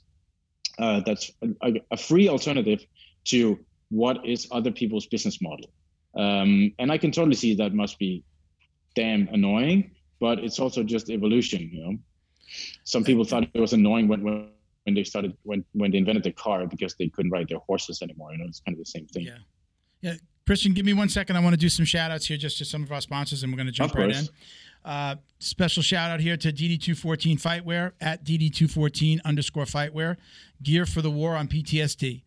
Uh, that's a, a free alternative to what is other people's business model. Um, and I can totally see that must be damn annoying, but it's also just evolution, you know. Some people thought it was annoying when, when when they started when when they invented the car because they couldn't ride their horses anymore. You know, it's kind of the same thing. Yeah. Yeah. Christian, give me one second. I want to do some shout outs here just to some of our sponsors, and we're going to jump right in. Uh, special shout out here to DD214 Fightwear at DD214 underscore Fightwear. Gear for the war on PTSD.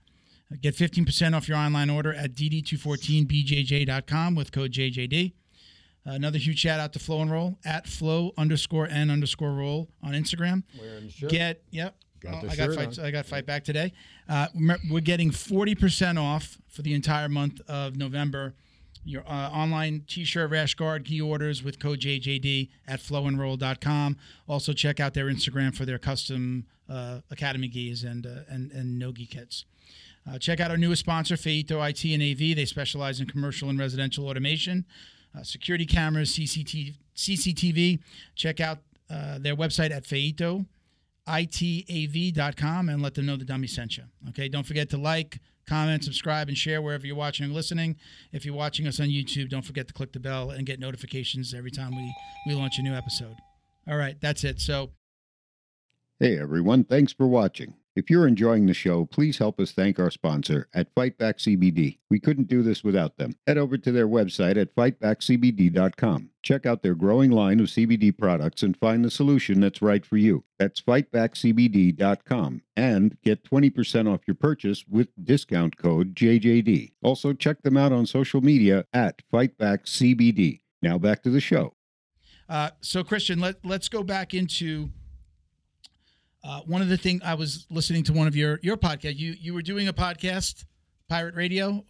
Get 15% off your online order at DD214BJJ.com with code JJD. Uh, another huge shout out to Flow and Roll at flow underscore n underscore roll on Instagram. Wearing shirt. Get yep. Got Oh, the I got shirt fight. on. I got fight back today. Uh, we're getting forty percent off for the entire month of November. Your uh, online T-shirt, rash guard, key orders with code JJD at flowandroll.com. Also check out their Instagram for their custom uh, academy gis and uh, and and no gi kits. Uh, check out our newest sponsor, Feito IT and AV. They specialize in commercial and residential automation, uh, security cameras, CCTV. CCTV. Check out uh, their website at Feito itav.com and let them know the dummy sent you. Okay, don't forget to like, comment, subscribe, and share wherever you're watching or listening. If you're watching us on YouTube, don't forget to click the bell and get notifications every time we, we launch a new episode. All right, that's it. So, Hey everyone, thanks for watching. If you're enjoying the show, please help us thank our sponsor at Fightback CBD. We couldn't do this without them. Head over to their website at fightbackcbd.com. Check out their growing line of CBD products and find the solution that's right for you. That's fightbackcbd.com and get 20% off your purchase with discount code JJD. Also check them out on social media at FightbackCBD. Now back to the show. uh, so Christian, let let's go back into uh, one of the things I was listening to one of your your podcast. You you were doing a podcast, Pirate Radio.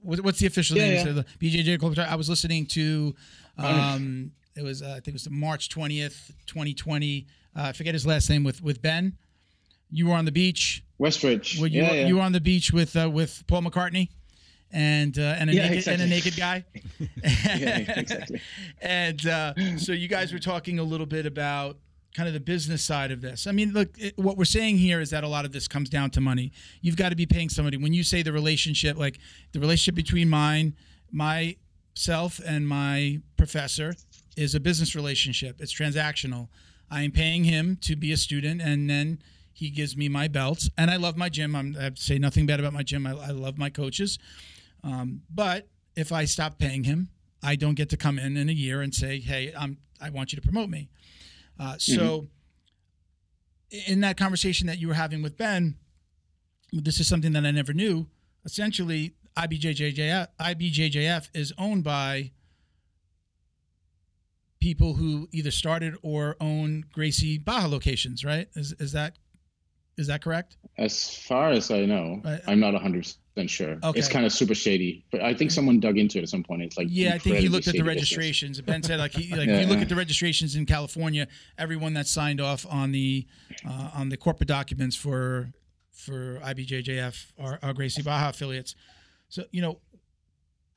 What's the official Yeah, name? yeah. So the BJJ Club. I was listening to. Um, it was uh, I think it was March twentieth, twenty twenty. Uh, I forget his last name with with Ben. You were on the beach. Westridge. Were you yeah, yeah. you were on the beach with uh, with Paul McCaghren, and uh, and a Yeah, naked and a naked guy. yeah, exactly. and uh, so you guys were talking a little bit about kind of the business side of this. I mean, look, it, what we're saying here is that a lot of this comes down to money. You've got to be paying somebody. When you say the relationship, like the relationship between mine, myself, and my professor is a business relationship. It's transactional. I am paying him to be a student, and then he gives me my belts. And I love my gym. I'm, I say nothing bad about my gym. I, I love my coaches. Um, but if I stop paying him, I don't get to come in in a year and say, "Hey, I'm I want you to promote me." Uh, so, in that conversation that you were having with Ben, this is something that I never knew. Essentially, IBJJF, IBJJF is owned by people who either started or own Gracie Barra locations, right? Is is that is that correct? As far as I know, Uh, I'm not 100 sure. Okay. It's kind of super shady, but I think someone dug into it at some point. It's like Yeah, I think he looked at the shady business. registrations. Ben said like he like Yeah, you look at the registrations in California, everyone that signed off on the uh, on the corporate documents for for IBJJF are, are Gracie Barra affiliates. So you know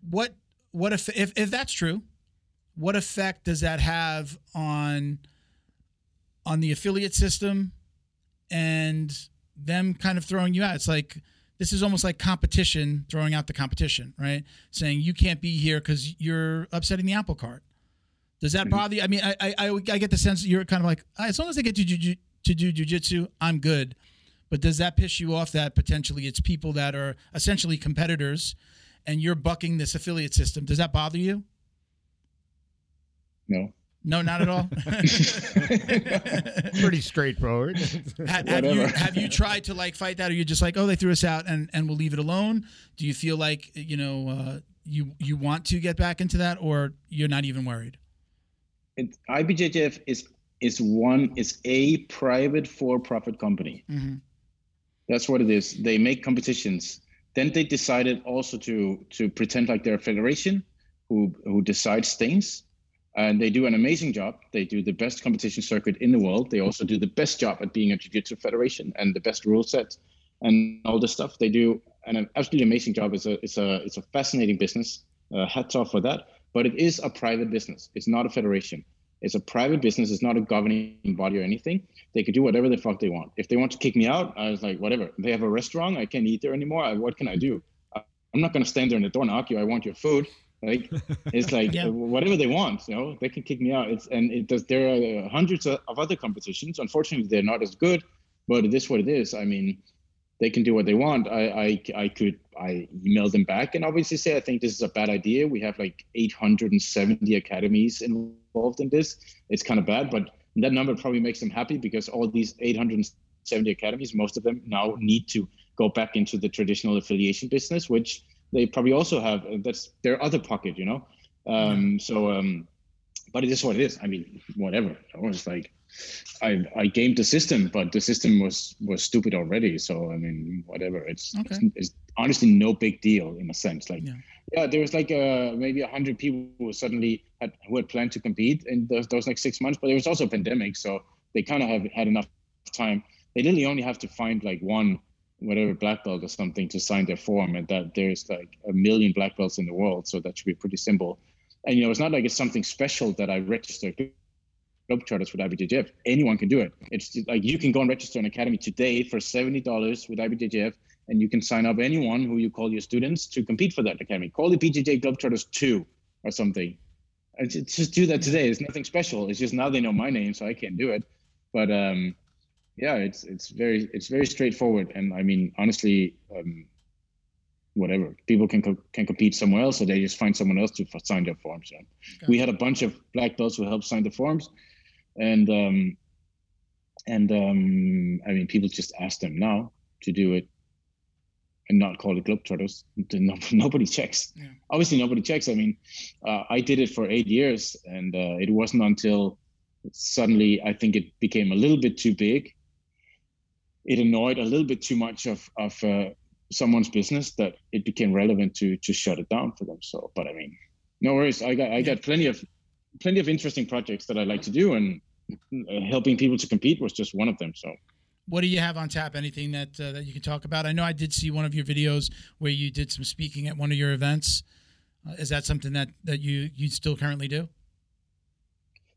what what if if if that's true, what effect does that have on on the affiliate system and them kind of throwing you out? It's like this is almost like competition throwing out the competition, right? Saying you can't be here because you're upsetting the apple cart. Does that Mhm. bother you? I mean, I, I I I get the sense you're kind of like "Ah, as long as they get to ju- to do jujitsu, I'm good. But does that piss you off that potentially it's people that are essentially competitors, and you're bucking this affiliate system? Does that bother you? No. No, not at all. Pretty straightforward. Ha- have, you, have you tried to like fight that, or you're just like, oh, they threw us out, and and we'll leave it alone? Do you feel like you know uh, you you want to get back into that, or you're not even worried? It, IBJJF is is one is a private for-profit company. Mm-hmm. That's what it is. They make competitions. Then they decided also to to pretend like they're a federation who who decides things. And they do an amazing job. They do the best competition circuit in the world. They also do the best job at being a jiu-jitsu federation and the best rule set and all this stuff. They do an absolutely amazing job. It's a it's a it's a fascinating business. Uh, hats off for that. But it is a private business. It's not a federation. It's a private business. It's not a governing body or anything. They could do whatever the fuck they want. If they want to kick me out, I was like, whatever. They have a restaurant. I can't eat there anymore. I, what can I do? I'm not going to stand there in the door and argue. I want your food. Like it's like Yeah. uh, whatever they want. You know, they can kick me out. It's and it does. There are hundreds of, of other competitions. Unfortunately, they're not as good. But it is what it is. I mean, they can do what they want. I, I, I could I email them back and obviously say I think this is a bad idea. We have like 870 academies involved in this. It's kind of bad, but that number probably makes them happy because all these 870 academies, most of them now need to go back into the traditional affiliation business, which they probably also have. uh, That's their other pocket, you know. Um, so, um, but it is what it is. I mean, whatever. I was like, I I gamed the system, but the system was was stupid already. So I mean, whatever. It's Okay. it's, it's honestly no big deal in a sense. Like, Yeah. yeah, there was like uh, maybe a hundred people who suddenly had who had planned to compete in those, those like six months, but there was also a pandemic, so they kind of have had enough time. They literally only have to find like one whatever black belt or something to sign their form, and that there's like a million black belts in the world, so that should be pretty simple. And you know, it's not like it's something special that I registered Globetrotters with IBJJF. Anyone can do it. It's like you can go and register an academy today for seventy dollars with IBJJF, and you can sign up anyone who you call your students to compete for that academy. Call the BJJ Globetrotters two or something. And just do that today. It's nothing special. It's just now they know my name, so I can't do it. But um, yeah, it's it's very it's very straightforward. And I mean, honestly, um, whatever people can co- can compete somewhere else, so they just find someone else to f- sign their forms. So we had a bunch of black belts who helped sign the forms, and um, and um, I mean, people just ask them now to do it and not call it Globetrotters. No- Nobody checks. Yeah. Obviously, nobody checks. I mean, uh, I did it for eight years, and uh, it wasn't until suddenly I think it became a little bit too big. It annoyed a little bit too much of of uh, someone's business that it became relevant to to shut it down for them. So, but I mean, no worries. I got I got plenty of plenty of interesting projects that I like to do, and uh, helping people to compete was just one of them. So. What do you have on tap? Anything that uh, that you can talk about? I know I did see one of your videos where you did some speaking at one of your events. Uh, is that something that that you you still currently do?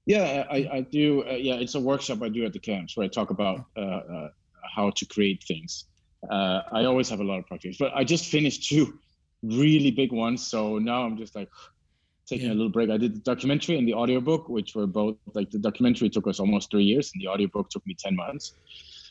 Yeah, I, I do. Uh, yeah, it's a workshop I do at the camps where I talk about uh, uh, how to create things. Uh, I always have a lot of projects, but I just finished two really big ones. So now I'm just like taking Yeah. a little break. I did the documentary and the audiobook, which were both like the documentary took us almost three years, and the audiobook took me 10 months.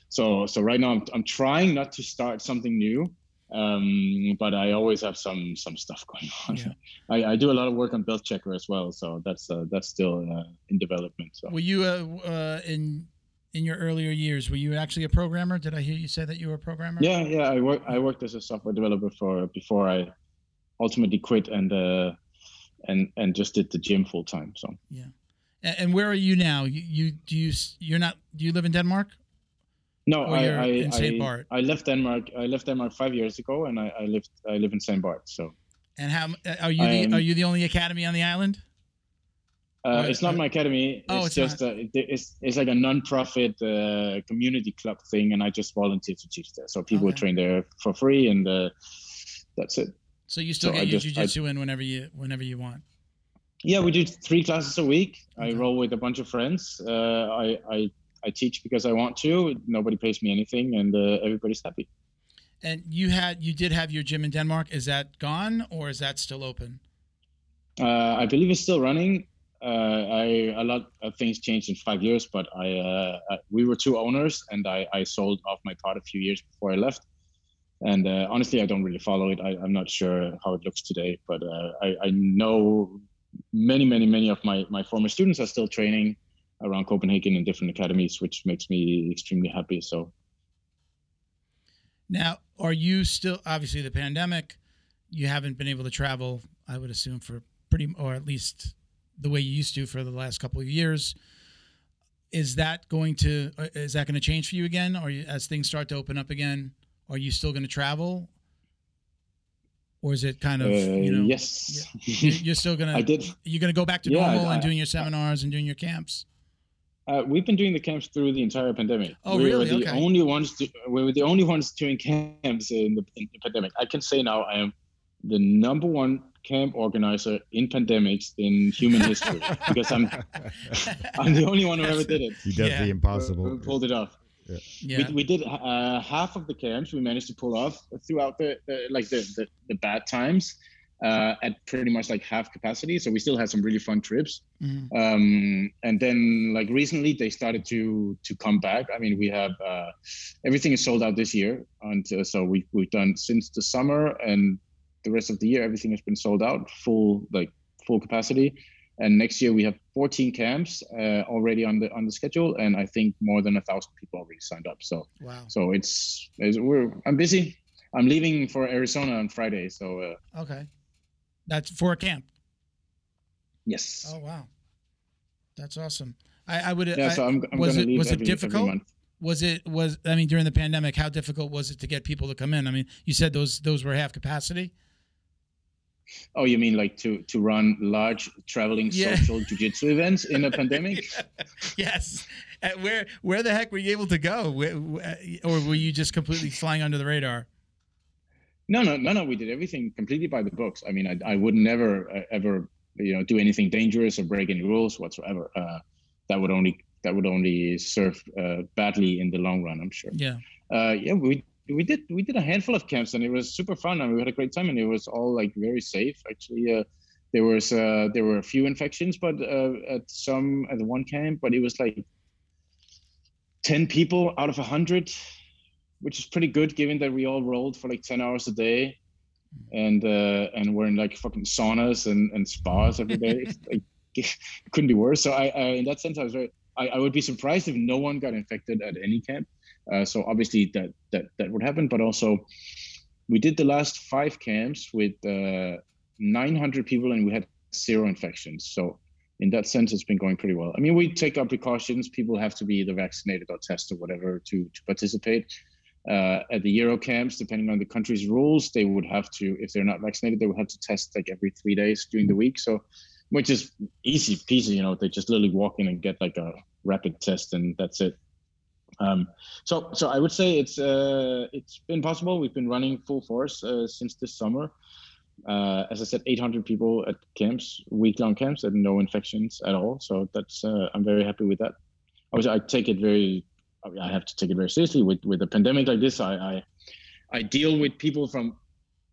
So, so right now I'm, I'm trying not to start something new, um, but I always have some some stuff going on. Yeah. I, I do a lot of work on Belt Checker as well, so that's uh, that's still uh, in development. So Were you uh, uh, in in your earlier years? Were you actually a programmer? Did I hear you say that you were a programmer? yeah, yeah, I work I worked as a software developer for before I ultimately quit and uh, and and just did the gym full time. So yeah. And where are you now? You, you do you you're not? Do you live in Denmark? No, Or I I, in Saint I, Bart? I left Denmark. I left Denmark five years ago, and I, I lived I live in Saint Bart. So And how are you? The, are you the only academy on the island? Uh, it's not my academy. Oh, it's, it's just it, it's it's like a non-profit uh, community club thing, and I just volunteer to teach there. So people Okay. train there for free, and uh, that's it. So you still So get I your just- I- jujitsu in whenever you whenever you want. Yeah, we do three classes a week. I roll with a bunch of friends. Uh, I, I I teach because I want to. Nobody pays me anything, and uh, everybody's happy. And you had you did have your gym in Denmark. Is that gone or is that still open? Uh, I believe it's still running. Uh, I a lot of things changed in five years, but I, uh, I we were two owners, and I, I sold off my part a few years before I left. And uh, honestly, I don't really follow it. I, I'm not sure how it looks today, but uh, I, I know many, many, many of my, my former students are still training around Copenhagen in different academies, which makes me extremely happy. So Now, are you still obviously the pandemic? You haven't been able to travel. I would assume for pretty, or at least the way you used to for the last couple of years. Is that going to uh, is that going to change for you again, or as things start to open up again, are you still going to travel, or is it kind of uh, you know yes, you- you're still gonna I did. you're gonna go back to Yeah, normal I- and doing your seminars and doing your camps? Uh, we've been doing the camps through the entire pandemic. Oh, we really? Were the Okay. only ones. Do, we were the only ones doing camps in the, in the pandemic. I can say now I am the number one camp organizer in pandemics in human history because I'm I'm the only one who ever did it. He does Yeah. the impossible. Who pulled it off. Yeah, We, we did uh, half of the camps. We managed to pull off throughout the, the like the, the the bad times uh, at pretty much like half capacity. So we still had some really fun trips Mhm. um, and then like recently they started to to come back i mean we have uh, everything is sold out this year and uh, so we, we've done since the summer and the rest of the year everything has been sold out full like full capacity and next year we have 14 camps uh, already on the on the schedule and i think more than a thousand people already signed up so wow. so it's, it's we're i'm busy i'm leaving for arizona on friday so uh, Okay, that's for a camp. yes Oh wow, that's awesome. I, I would. yeah I, so i'm, I'm was it was it every, every difficult? Was it was I mean during the pandemic? How difficult was it to get people to come in? I mean, you said those those were half capacity. Oh, you mean like to to run large traveling Yeah. social jujitsu events in a pandemic? yes. Uh, where where the heck were you able to go? Or were you just completely flying under the radar? No, no, no, no. We did everything completely by the books. I mean, I, I would never uh, ever you know do anything dangerous or break any rules whatsoever. Uh, that would only that would only serve uh, badly in the long run. I'm sure. Yeah. Uh, yeah, we we did we did a handful of camps and it was super fun and we had a great time and it was all like very safe actually. Uh, there was uh, there were a few infections, but uh, at some at one camp, but it was like ten people out of a hundred, which is pretty good given that we all rolled for like ten hours a day, and uh, and we're in like fucking saunas and, and spas every day. Like, it couldn't be worse. So I, I in that sense I was very I, I would be surprised if no one got infected at any camp. Uh, so obviously that that that would happen, but also we did the last five camps with uh, 900 people and we had zero infections. So in that sense, it's been going pretty well. I mean, we take our precautions. People have to be either vaccinated or tested or whatever to to participate. Uh, at the Euro camps, depending on the country's rules, they would have to, if they're not vaccinated, they would have to test like every three days during the week. So, which is easy peasy, you know, they just literally walk in and get like a rapid test and that's it. Um, so, so I would say it's uh, it's been possible. We've been running full force uh, since this summer. Uh, as I said, 800 people at camps, week-long camps, and no infections at all. So that's uh, I'm very happy with that. Obviously, I take it very. I mean, I have to take it very seriously with with a pandemic like this. I I, I deal with people from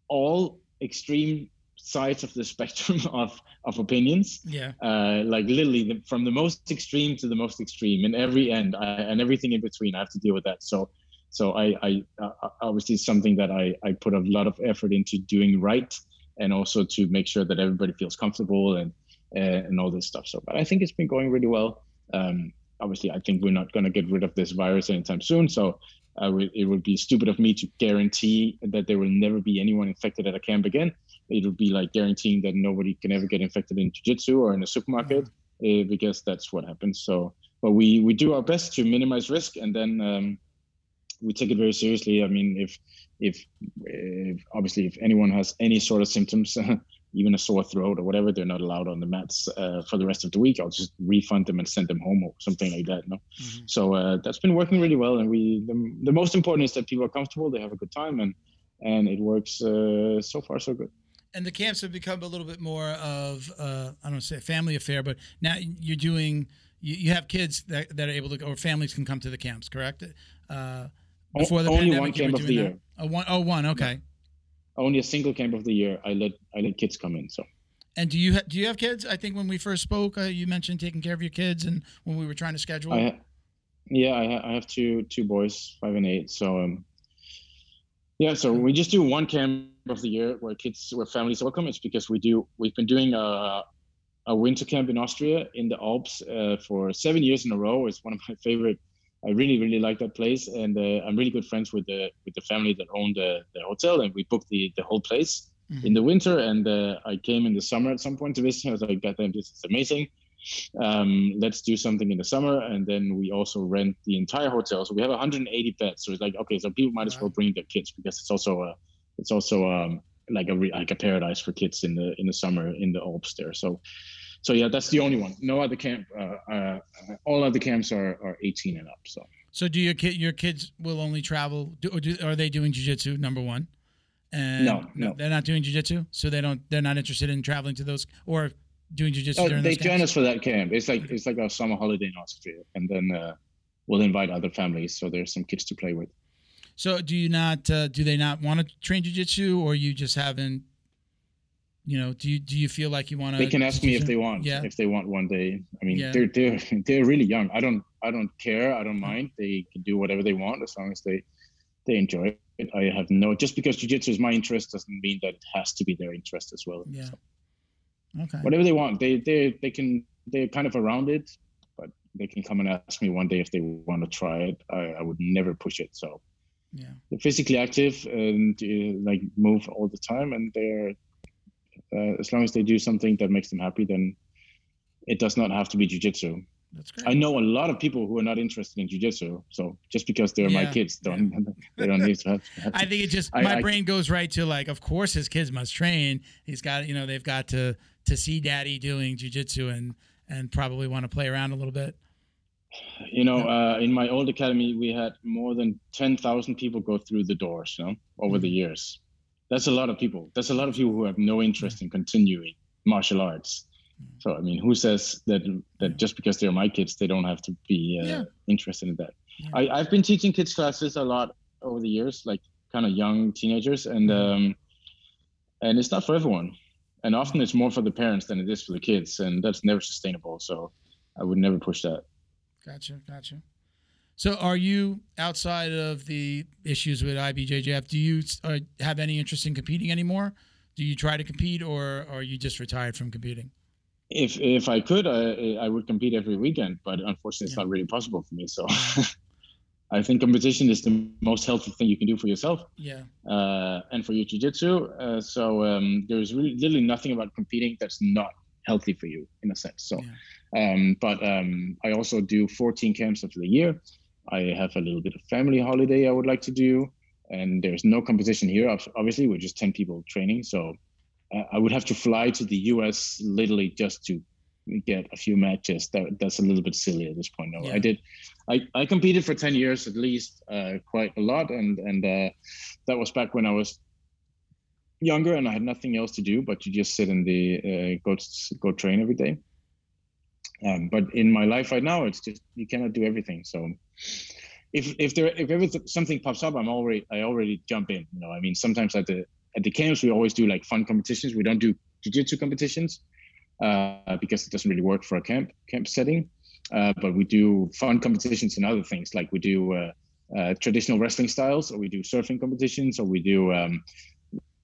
all extreme sides of the spectrum of of opinions Yeah. uh, like literally the, from the most extreme to the most extreme and every end I, and everything in between. I have to deal with that. So, so I, I uh, obviously it's something that I, I put a lot of effort into doing right, and also to make sure that everybody feels comfortable and uh, and all this stuff. So, but I think it's been going really well. Um, obviously, I think we're not going to get rid of this virus anytime soon. So. I would, it would be stupid of me to guarantee that there will never be anyone infected at a camp again it would be like guaranteeing that nobody can ever get infected in jiu-jitsu or in a supermarket uh, because that's what happens so but we we do our best to minimize risk and then um, we take it very seriously. I mean, if if, if obviously if anyone has any sort of symptoms, even a sore throat or whatever, they're not allowed on the mats uh, for the rest of the week. I'll just refund them and send them home or something like that. No, mm-hmm. so uh, that's been working really well. And we the, the most important is that people are comfortable, they have a good time, and and it works uh, so far so good and the camps have become a little bit more of uh, I don't say a family affair, but now you're doing you, you have kids that, that are able to go, or families can come to the camps, correct? Uh, before the only one camp of the year. Oh, one, oh, one, okay. Only a single camp of the year. I let I let kids come in. So. And do you ha- do you have kids? I think when we first spoke, uh, you mentioned taking care of your kids, and when we were trying to schedule. I ha- yeah, I, ha- I have two two boys, five and eight. So um, yeah, so we just do one camp of the year where kids, where families welcome. It's because we do. We've been doing a, a winter camp in Austria in the Alps uh, for seven years in a row. It's one of my favorite. I really, really like that place, and uh, I'm really good friends with the with the family that owned the, the hotel, and we booked the the whole place mm-hmm. in the winter. And uh, I came in the summer at some point to visit. I was like, "God damn, this is amazing! Um, let's do something in the summer." And then we also rent the entire hotel. So we have 180 beds. So it's like, okay, so people might as well bring their kids because it's also a it's also um, like a like a paradise for kids in the in the summer in the Alps there. So so yeah, that's the only one. No other camp. Uh, uh, all other camps are, are 18 and up. So. So do your kid your kids will only travel? Do, or do, are they doing jujitsu? Number one. And no, no, they're not doing jujitsu. So they don't. They're not interested in traveling to those or doing jujitsu. Oh, they join us for that camp. It's like it's like a summer holiday in Austria, and then uh, we'll invite other families. So there's some kids to play with. So do you not? Uh, do they not want to train jujitsu, or you just haven't? You know, do you do you feel like you want to? They can ask me if they want. Yeah. If they want one day. I mean, yeah. they're they're they're really young. I don't I don't care. I don't mind. They can do whatever they want as long as they they enjoy it. I have no just because jujitsu is my interest doesn't mean that it has to be their interest as well. Yeah. So, okay. Whatever they want, they they they can they're kind of around it, but they can come and ask me one day if they want to try it. I, I would never push it. So yeah. They're physically active and uh, like move all the time, and they're uh, as long as they do something that makes them happy, then it does not have to be jujitsu. That's great. I know a lot of people who are not interested in jujitsu, so just because they're yeah. my kids, don't they don't need to have. have to. I think it just I, my I, brain goes right to like, of course his kids must train. He's got you know they've got to to see daddy doing jujitsu and and probably want to play around a little bit. You know, uh, in my old academy, we had more than 10,000 people go through the doors, you know, over mm-hmm. the years. That's a lot of people. That's a lot of people who have no interest in continuing martial arts. Mm-hmm. So, I mean, who says that that just because they're my kids, they don't have to be uh, yeah. interested in that? Yeah. I, I've been teaching kids classes a lot over the years, like kind of young teenagers, and mm-hmm. um, and it's not for everyone. And often it's more for the parents than it is for the kids, and that's never sustainable. So, I would never push that. Gotcha, gotcha. So, are you outside of the issues with IBJJF? Do you uh, have any interest in competing anymore? Do you try to compete, or are you just retired from competing? If if I could, I I would compete every weekend, but unfortunately, it's yeah. not really possible for me. So, I think competition is the most healthy thing you can do for yourself. Yeah. Uh, and for your jiu-jitsu. Uh, so um, there's really literally nothing about competing that's not healthy for you in a sense. So. Yeah um, but um, I also do 14 camps of the year. I have a little bit of family holiday I would like to do, and there's no competition here. Obviously, we're just 10 people training, so uh, I would have to fly to the US literally just to get a few matches. That that's a little bit silly at this point. No, yeah. I did. I, I competed for 10 years at least, uh, quite a lot, and and uh, that was back when I was younger and I had nothing else to do but to just sit in the uh, go go train every day. Um, but in my life right now, it's just you cannot do everything. So if if there if ever something pops up, I'm already I already jump in. You know, I mean, sometimes at the at the camps we always do like fun competitions. We don't do jiu-jitsu competitions uh, because it doesn't really work for a camp camp setting. Uh, but we do fun competitions and other things like we do uh, uh traditional wrestling styles, or we do surfing competitions, or we do um,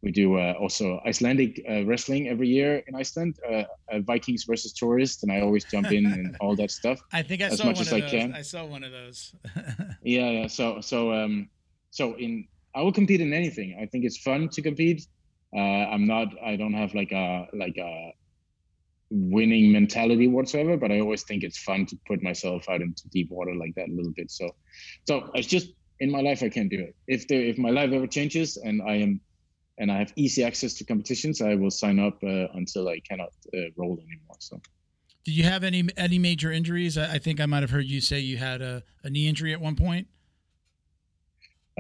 we do uh, also Icelandic uh, wrestling every year in Iceland, uh, uh Vikings versus tourists, and I always jump in and all that stuff. I think I as saw much one as of I those. can. I saw one of those. yeah, yeah. So, so, um, so in I will compete in anything. I think it's fun to compete. Uh, I'm not. I don't have like a like a winning mentality whatsoever, but I always think it's fun to put myself out into deep water like that a little bit. So, so it's just in my life I can't do it. If there, if my life ever changes and I am, and I have easy access to competitions, I will sign up uh, until I cannot uh, roll anymore. So. Did you have any any major injuries? I, I think I might have heard you say you had a, a knee injury at one point.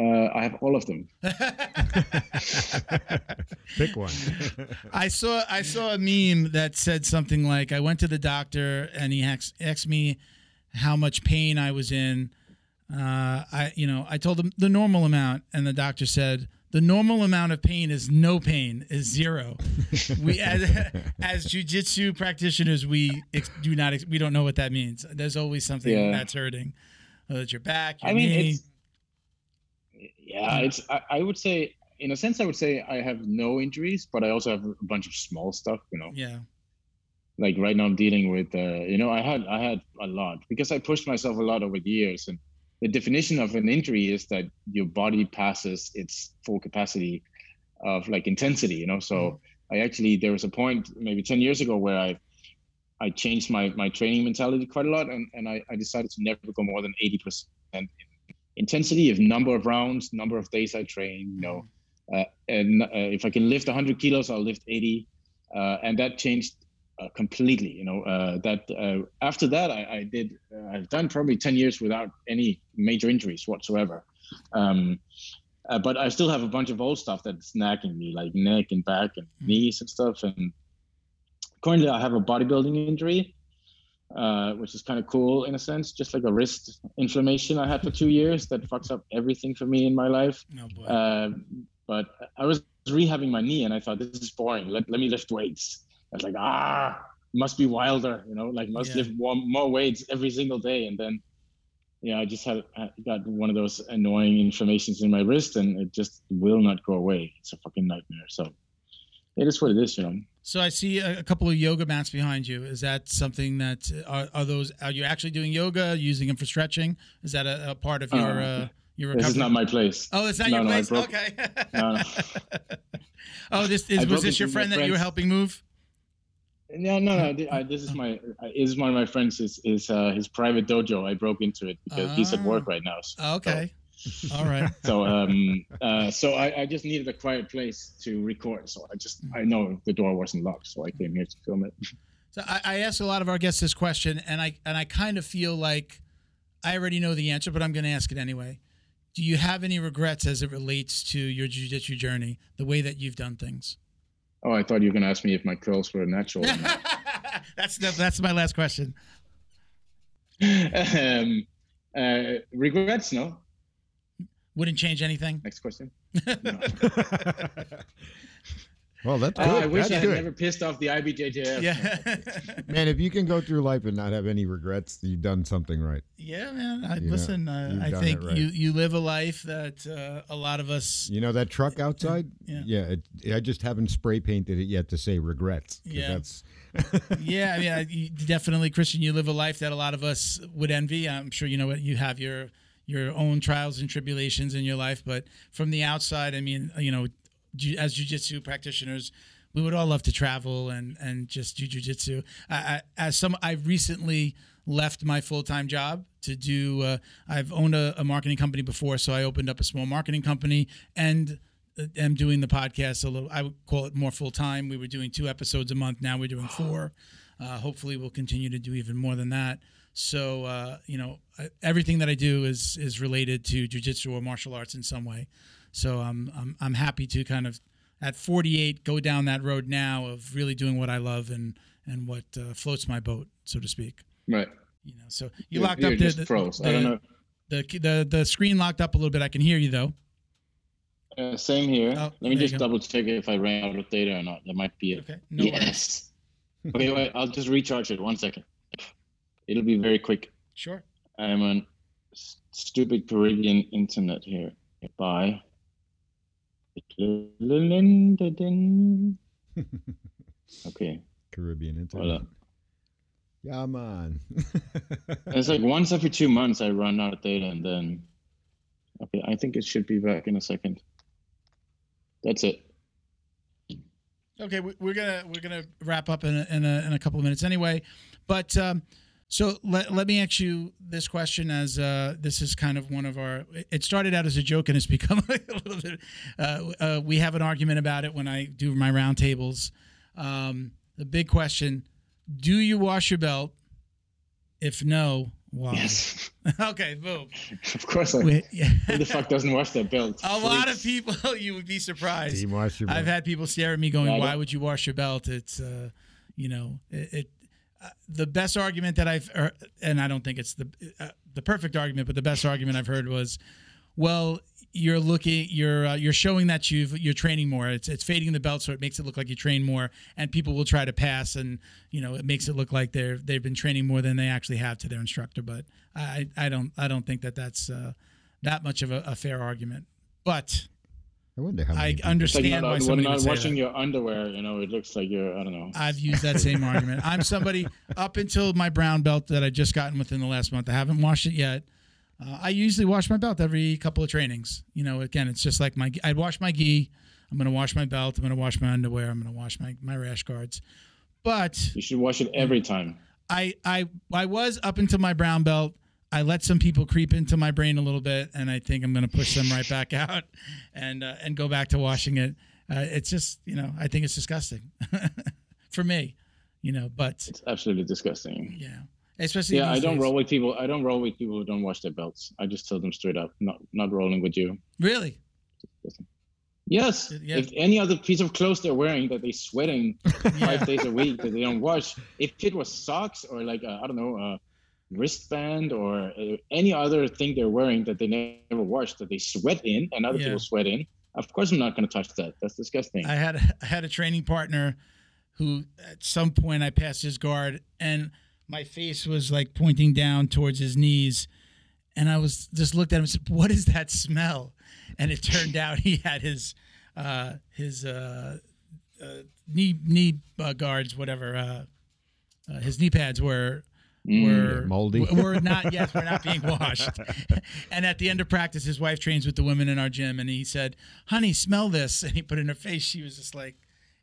Uh, I have all of them. Pick one. I saw I saw a meme that said something like, "I went to the doctor and he asked, asked me how much pain I was in. Uh, I you know I told him the normal amount, and the doctor said." The normal amount of pain is no pain, is zero. we as, as jujitsu practitioners, we ex- do not ex- we don't know what that means. There's always something Yeah. that's hurting, whether it's your back, your I mean, knee. Yeah, it's. I, I would say, in a sense, I would say I have no injuries, but I also have a bunch of small stuff. You know, yeah, like right now I'm dealing with. Uh, you know, I had I had a lot because I pushed myself a lot over the years, and the definition of an injury is that your body passes its full capacity of like intensity. You know, so I actually there was a point maybe ten years ago where I. I changed my, my training mentality quite a lot, and, and I, I decided to never go more than 80% in intensity of number of rounds, number of days I train, you know, uh, and uh, if I can lift 100 kilos, I'll lift 80, uh, and that changed uh, completely. You know, uh, that uh, after that, I, I did. Uh, I've done probably 10 years without any major injuries whatsoever. Um, but I still have a bunch of old stuff that's nagging me, like neck and back and Mhm. knees and stuff. And currently, I have a bodybuilding injury, uh, which is kind of cool in a sense, just like a wrist inflammation I had for two years that fucks up everything for me in my life. no. Uh, but I was rehabbing my knee and I thought this is boring. Let, let me lift weights. I was like, ah, must be wilder, you know, like must Yeah. lift more, more weights every single day. And then, yeah, I just had I got one of those annoying inflammations in my wrist and it just will not go away. It's a fucking nightmare. So it is what it is, you know. So I see a, couple of yoga mats behind you. Is that something that are, are those? Are you actually doing yoga? Using them for stretching? Is that a, a part of your Uh, uh, your This is not my place. oh, it's not no, your no, place. broke- okay. No, no. oh, this is was this your friend that you were helping move? No, no, no. I, this is my. uh, is one of my friends. Is is uh, his private dojo. I broke into it because he's at work Ah. right now. So, Oh, okay. All right. so um, uh, so I, I just needed a quiet place to record. So I just I know the door wasn't locked, so I came here to film it. So I, I ask a lot of our guests this question, and I and I kind of feel like I already know the answer, but I'm going to ask it anyway. Do you have any regrets as it relates to your jiu-jitsu journey, the way that you've done things? Oh, I thought you were gonna ask me if my curls were natural. that's the, that's my last question. um, uh, regrets? No. Wouldn't change anything. Next question. well, that's good. Oh, I wish that's I had good. never pissed off the IBJJF. Yeah. Man, if you can go through life and not have any regrets, you've done something right. yeah, man. I, You know, listen, uh, I think right. you you live a life that uh, a lot of us. You know that truck outside? Yeah. it, I just haven't spray painted it yet to say regrets. Yeah. That's yeah, I mean, I, you, definitely, Christian. You live a life that a lot of us would envy. I'm sure you know what you have your your own trials and tribulations in your life, but from the outside, I mean, you know, as jujitsu practitioners, we would all love to travel and and just do jujitsu. I, I, as some, I've recently left my full time job to do. Uh, I've owned a, a marketing company before, so I opened up a small marketing company and uh, am doing the podcast a little. I would call it more full time. We were doing two episodes a month. Now we're doing four. Uh, hopefully, we'll continue to do even more than that. So, uh, you know, everything that I do is is related to jujitsu or martial arts in some way. So I'm I'm I'm happy to kind of at 48 go down that road now of really doing what I love and and what uh, floats my boat, so to speak. Right. You know, so you You're- locked you're up the, just the. I don't know. the the the screen locked up a little bit. I can hear you though. Uh, same here. Oh, Let me just double check if I ran out of data or not. That might be it. Okay. No worries. yes. okay, wait. I'll just recharge it. One second. It'll be very quick. Sure. I'm on stupid Caribbean internet here. Bye. Okay. Caribbean internet. Voila. Yeah, man. It's like once every two months I run out of data and then okay, I think it should be back in a second. That's it. Okay, we- we're gonna we're gonna wrap up in a, in a, in a couple of minutes anyway, but um, So let, let me ask you this question as uh, this is kind of one of our. It started out as a joke and it's become a little bit. Uh, uh, we have an argument about it when I do my roundtables. Um, the big question: Do you wash your belt? If no, why? Yes, okay, boom. of course. I, We- yeah. who the fuck doesn't wash their belt? A lot of people, you would be surprised. Wash your I've had people stare at me going, Yeah, I "Why would you wash your belt?" It's, uh, you know, it. it the best argument that I've, er, and I don't think it's the uh, the perfect argument, but the best argument I've heard was, "Well, you're looking, you're uh, you're showing that you've you're training more. It's it's fading the belt, so it makes it look like you train more, and people will try to pass, and you know, it makes it look like they're they've been training more than they actually have to their instructor. But I I don't I don't think that that's uh, that much of a, a fair argument, but." I wonder how I people- It's like understand not, why when somebody not would say washing that. your underwear, you know, it looks like you're, I don't know. I've used that same argument. I'm somebody up until my brown belt that I just gotten within the last month. I haven't washed it yet. Uh, I usually wash my belt every couple of trainings. You know, again, it's just like my. I'd wash my gi. I'm gonna wash my belt. I'm gonna wash my underwear. I'm gonna wash my my rash guards. But You should wash it every time. I I I was up until my brown belt. I let some people creep into my brain a little bit, and I think I'm going to push them right back out, and uh, and go back to washing it. Uh, it's just you know I think it's disgusting for me, you know. But It's absolutely disgusting. yeah, especially Yeah, I don't days. roll with people. I don't roll with people who don't wash their belts. I just tell them straight up, not not rolling with you. Really? Yes. Yeah. If any other piece of clothes they're wearing that they're sweating Yeah. five days a week that they don't wash, if it was socks or like I I don't know a wristband or uh, any other thing they're wearing that they never wash that they sweat in and other Yeah. people sweat in, of course I'm not going to touch that. That's disgusting. I had I had a training partner who at some point I passed his guard and my face was like pointing down towards his knees and I was just looked at him and said, "What is that smell?" And it turned out he had his uh, his uh, uh, knee knee uh, guards, whatever. Uh, uh, his knee pads were Mm. were moldy. We're not yes, we're not being washed. and at the end of practice, his wife trains with the women in our gym, and he said, "Honey, smell this." And he put it in her face. She was just like,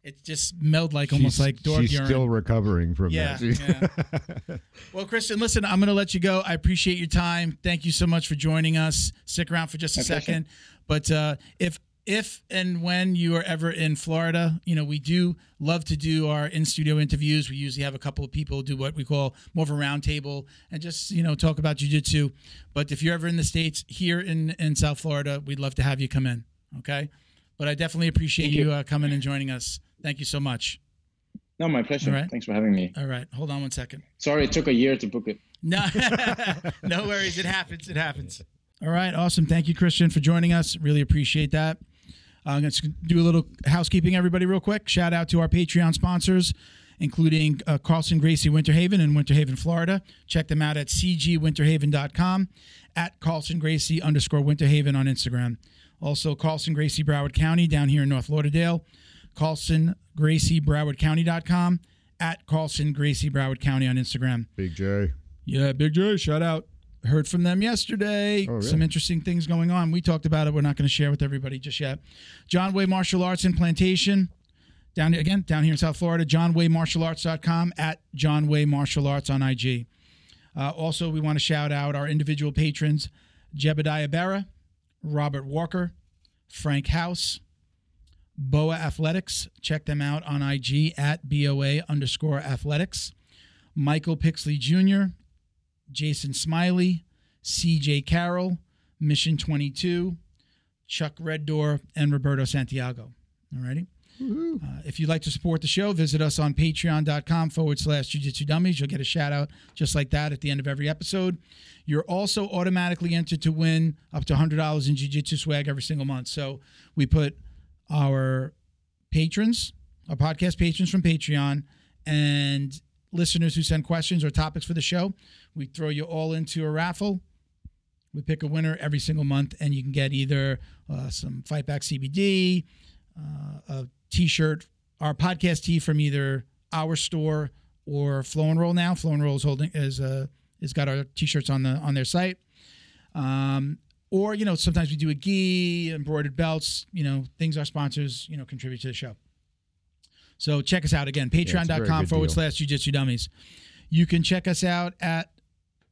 it just smelled like almost she's, like dog she's urine. still recovering from Yeah, that. yeah. Well, Christian, listen, I'm going to let you go. I appreciate your time. Thank you so much for joining us. Stick around for just a My pleasure. second. But uh, if if and when you are ever in Florida, you know we do love to do our in studio interviews. We usually have a couple of people do what we call more of a roundtable and just you know talk about jujitsu. But if you're ever in the states here in in South Florida, we'd love to have you come in. Okay. But I definitely appreciate you, you. uh, coming and joining us. Thank you so much. no, my pleasure. Right. Thanks for having me. All right, hold on one second. Sorry it took a year to book it. No, no worries. It happens. It happens. All right. Awesome. Thank you, Christian, for joining us. Really appreciate that. Uh, I'm going to do a little housekeeping, everybody, real quick. Shout out to our Patreon sponsors, including uh, Carlson Gracie Winterhaven in Winterhaven, Florida. Check them out at cgwinterhaven.com, at Carlson Gracie underscore Winterhaven on Instagram. Also, Carlson Gracie Broward County down here in North Lauderdale. Carlson Gracie Broward County.com, at Carlson Gracie Broward County on Instagram. Big J. Yeah, Big J, shout out. Heard from them yesterday. Oh, really? Some interesting things going on. We talked about it. We're not going to share with everybody just yet. John Way Martial Arts and Plantation. Down again, down here in South Florida, johnwaymartialarts.com at John Way Martial Arts on IG. Uh, also, we want to shout out our individual patrons Jebediah Barra, Robert Walker, Frank House, Boa Athletics. Check them out on IG at BOA underscore athletics. Michael Pixley Jr., Jason Smiley, CJ Carroll, Mission 22, Chuck Red Door, and Roberto Santiago. Alrighty. Uh, if you'd like to support the show, visit us on patreon.com forward slash jujitsu dummies. You'll get a shout out just like that at the end of every episode. You're also automatically entered to win up to $100 in jiu-jitsu swag every single month. So we put our patrons, our podcast patrons from Patreon, and listeners who send questions or topics for the show. We throw you all into a raffle. We pick a winner every single month, and you can get either uh, some Fight Back CBD, uh, a T-shirt, our podcast tee from either our store or Flow and Roll. Now, Flow and Roll is holding is uh, is got our T-shirts on the on their site. Um, or you know, sometimes we do a gi, embroidered belts. You know, things our sponsors you know contribute to the show. So check us out again, it's a very patreon.com good forward deal. slash jujitsu dummies. You can check us out at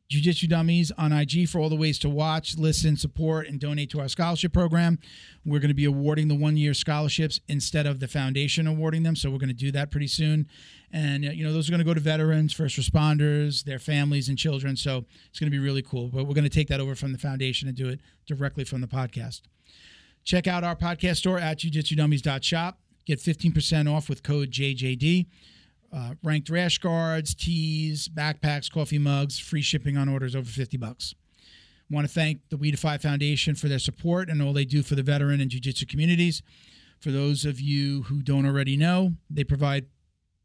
Jiu Jitsu Dummies on IG for all the ways to watch, listen, support, and donate to our scholarship program. We're going to be awarding the one year scholarships instead of the foundation awarding them. So we're going to do that pretty soon. And, uh, you know, those are going to go to veterans, first responders, their families, and children. So it's going to be really cool. But we're going to take that over from the foundation and do it directly from the podcast. Check out our podcast store at jujitsudummies.shop. Get 15% off with code JJD. Uh, ranked rash guards, tees, backpacks, coffee mugs, free shipping on orders over 50 bucks. Want to thank the We Defy Foundation for their support and all they do for the veteran and jiu-jitsu communities. For those of you who don't already know, they provide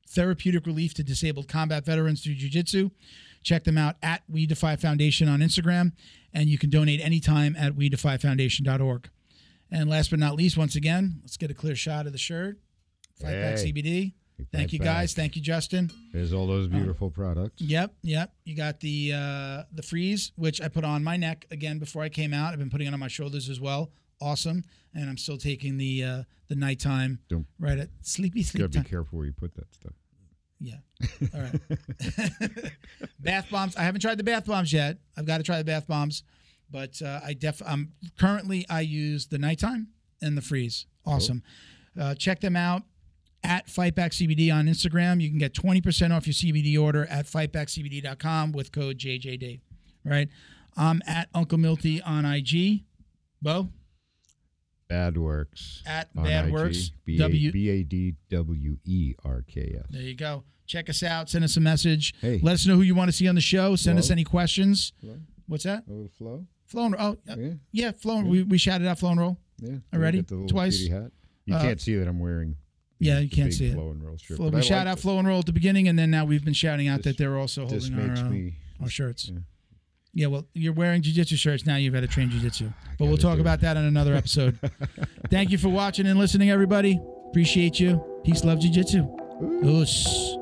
therapeutic relief to disabled combat veterans through jiu-jitsu. Check them out at We Defy Foundation on Instagram, and you can donate anytime at WeDefyFoundation.org. And last but not least, once again, let's get a clear shot of the shirt. Back Hey. CBD. Thank you Fight guys. Back. Thank you, Justin. There's all those beautiful products. Yep, yep. You got the uh, the freeze, which I put on my neck again before I came out. I've been putting it on my shoulders as well. Awesome. And I'm still taking the uh, the nighttime Don't- right at sleepy You sleep gotta time. be careful where you put that stuff. Yeah. All right. bath bombs. I haven't tried the bath bombs yet. I've got to try the bath bombs, but uh, I def. I'm currently I use the nighttime and the freeze. Awesome. Uh, check them out at Fightback CBD on Instagram. You can get 20% off your CBD order at fightbackcbd.com with code JJD. Right. I'm at Uncle Milty on IG. Bo Bad Works. at on Bad IG. Works. B W. A B A D W E R K S. There you go. Check us out. Send us a message. Hey. Let us know who you want to see on the show. Send us any questions. Hello? What's that? A little flow? Flow and roll. oh uh, Yeah. yeah, flow. and- We, we shouted out flow and roll. Yeah. Already? Get the little Twice? hat. You Uh, can't see that I'm wearing. Yeah, you can't see it. Flow and roll shirt. But we I shout out it. flow and roll at the beginning, and then now we've been shouting out This- that they're also holding our, uh, me. our shirts. yeah. Yeah, well, you're wearing jujitsu shirts now. You've got to train jujitsu, but we'll talk about that in another episode. Thank you for watching and listening, everybody. Appreciate you. Peace, love, jujitsu. Oos.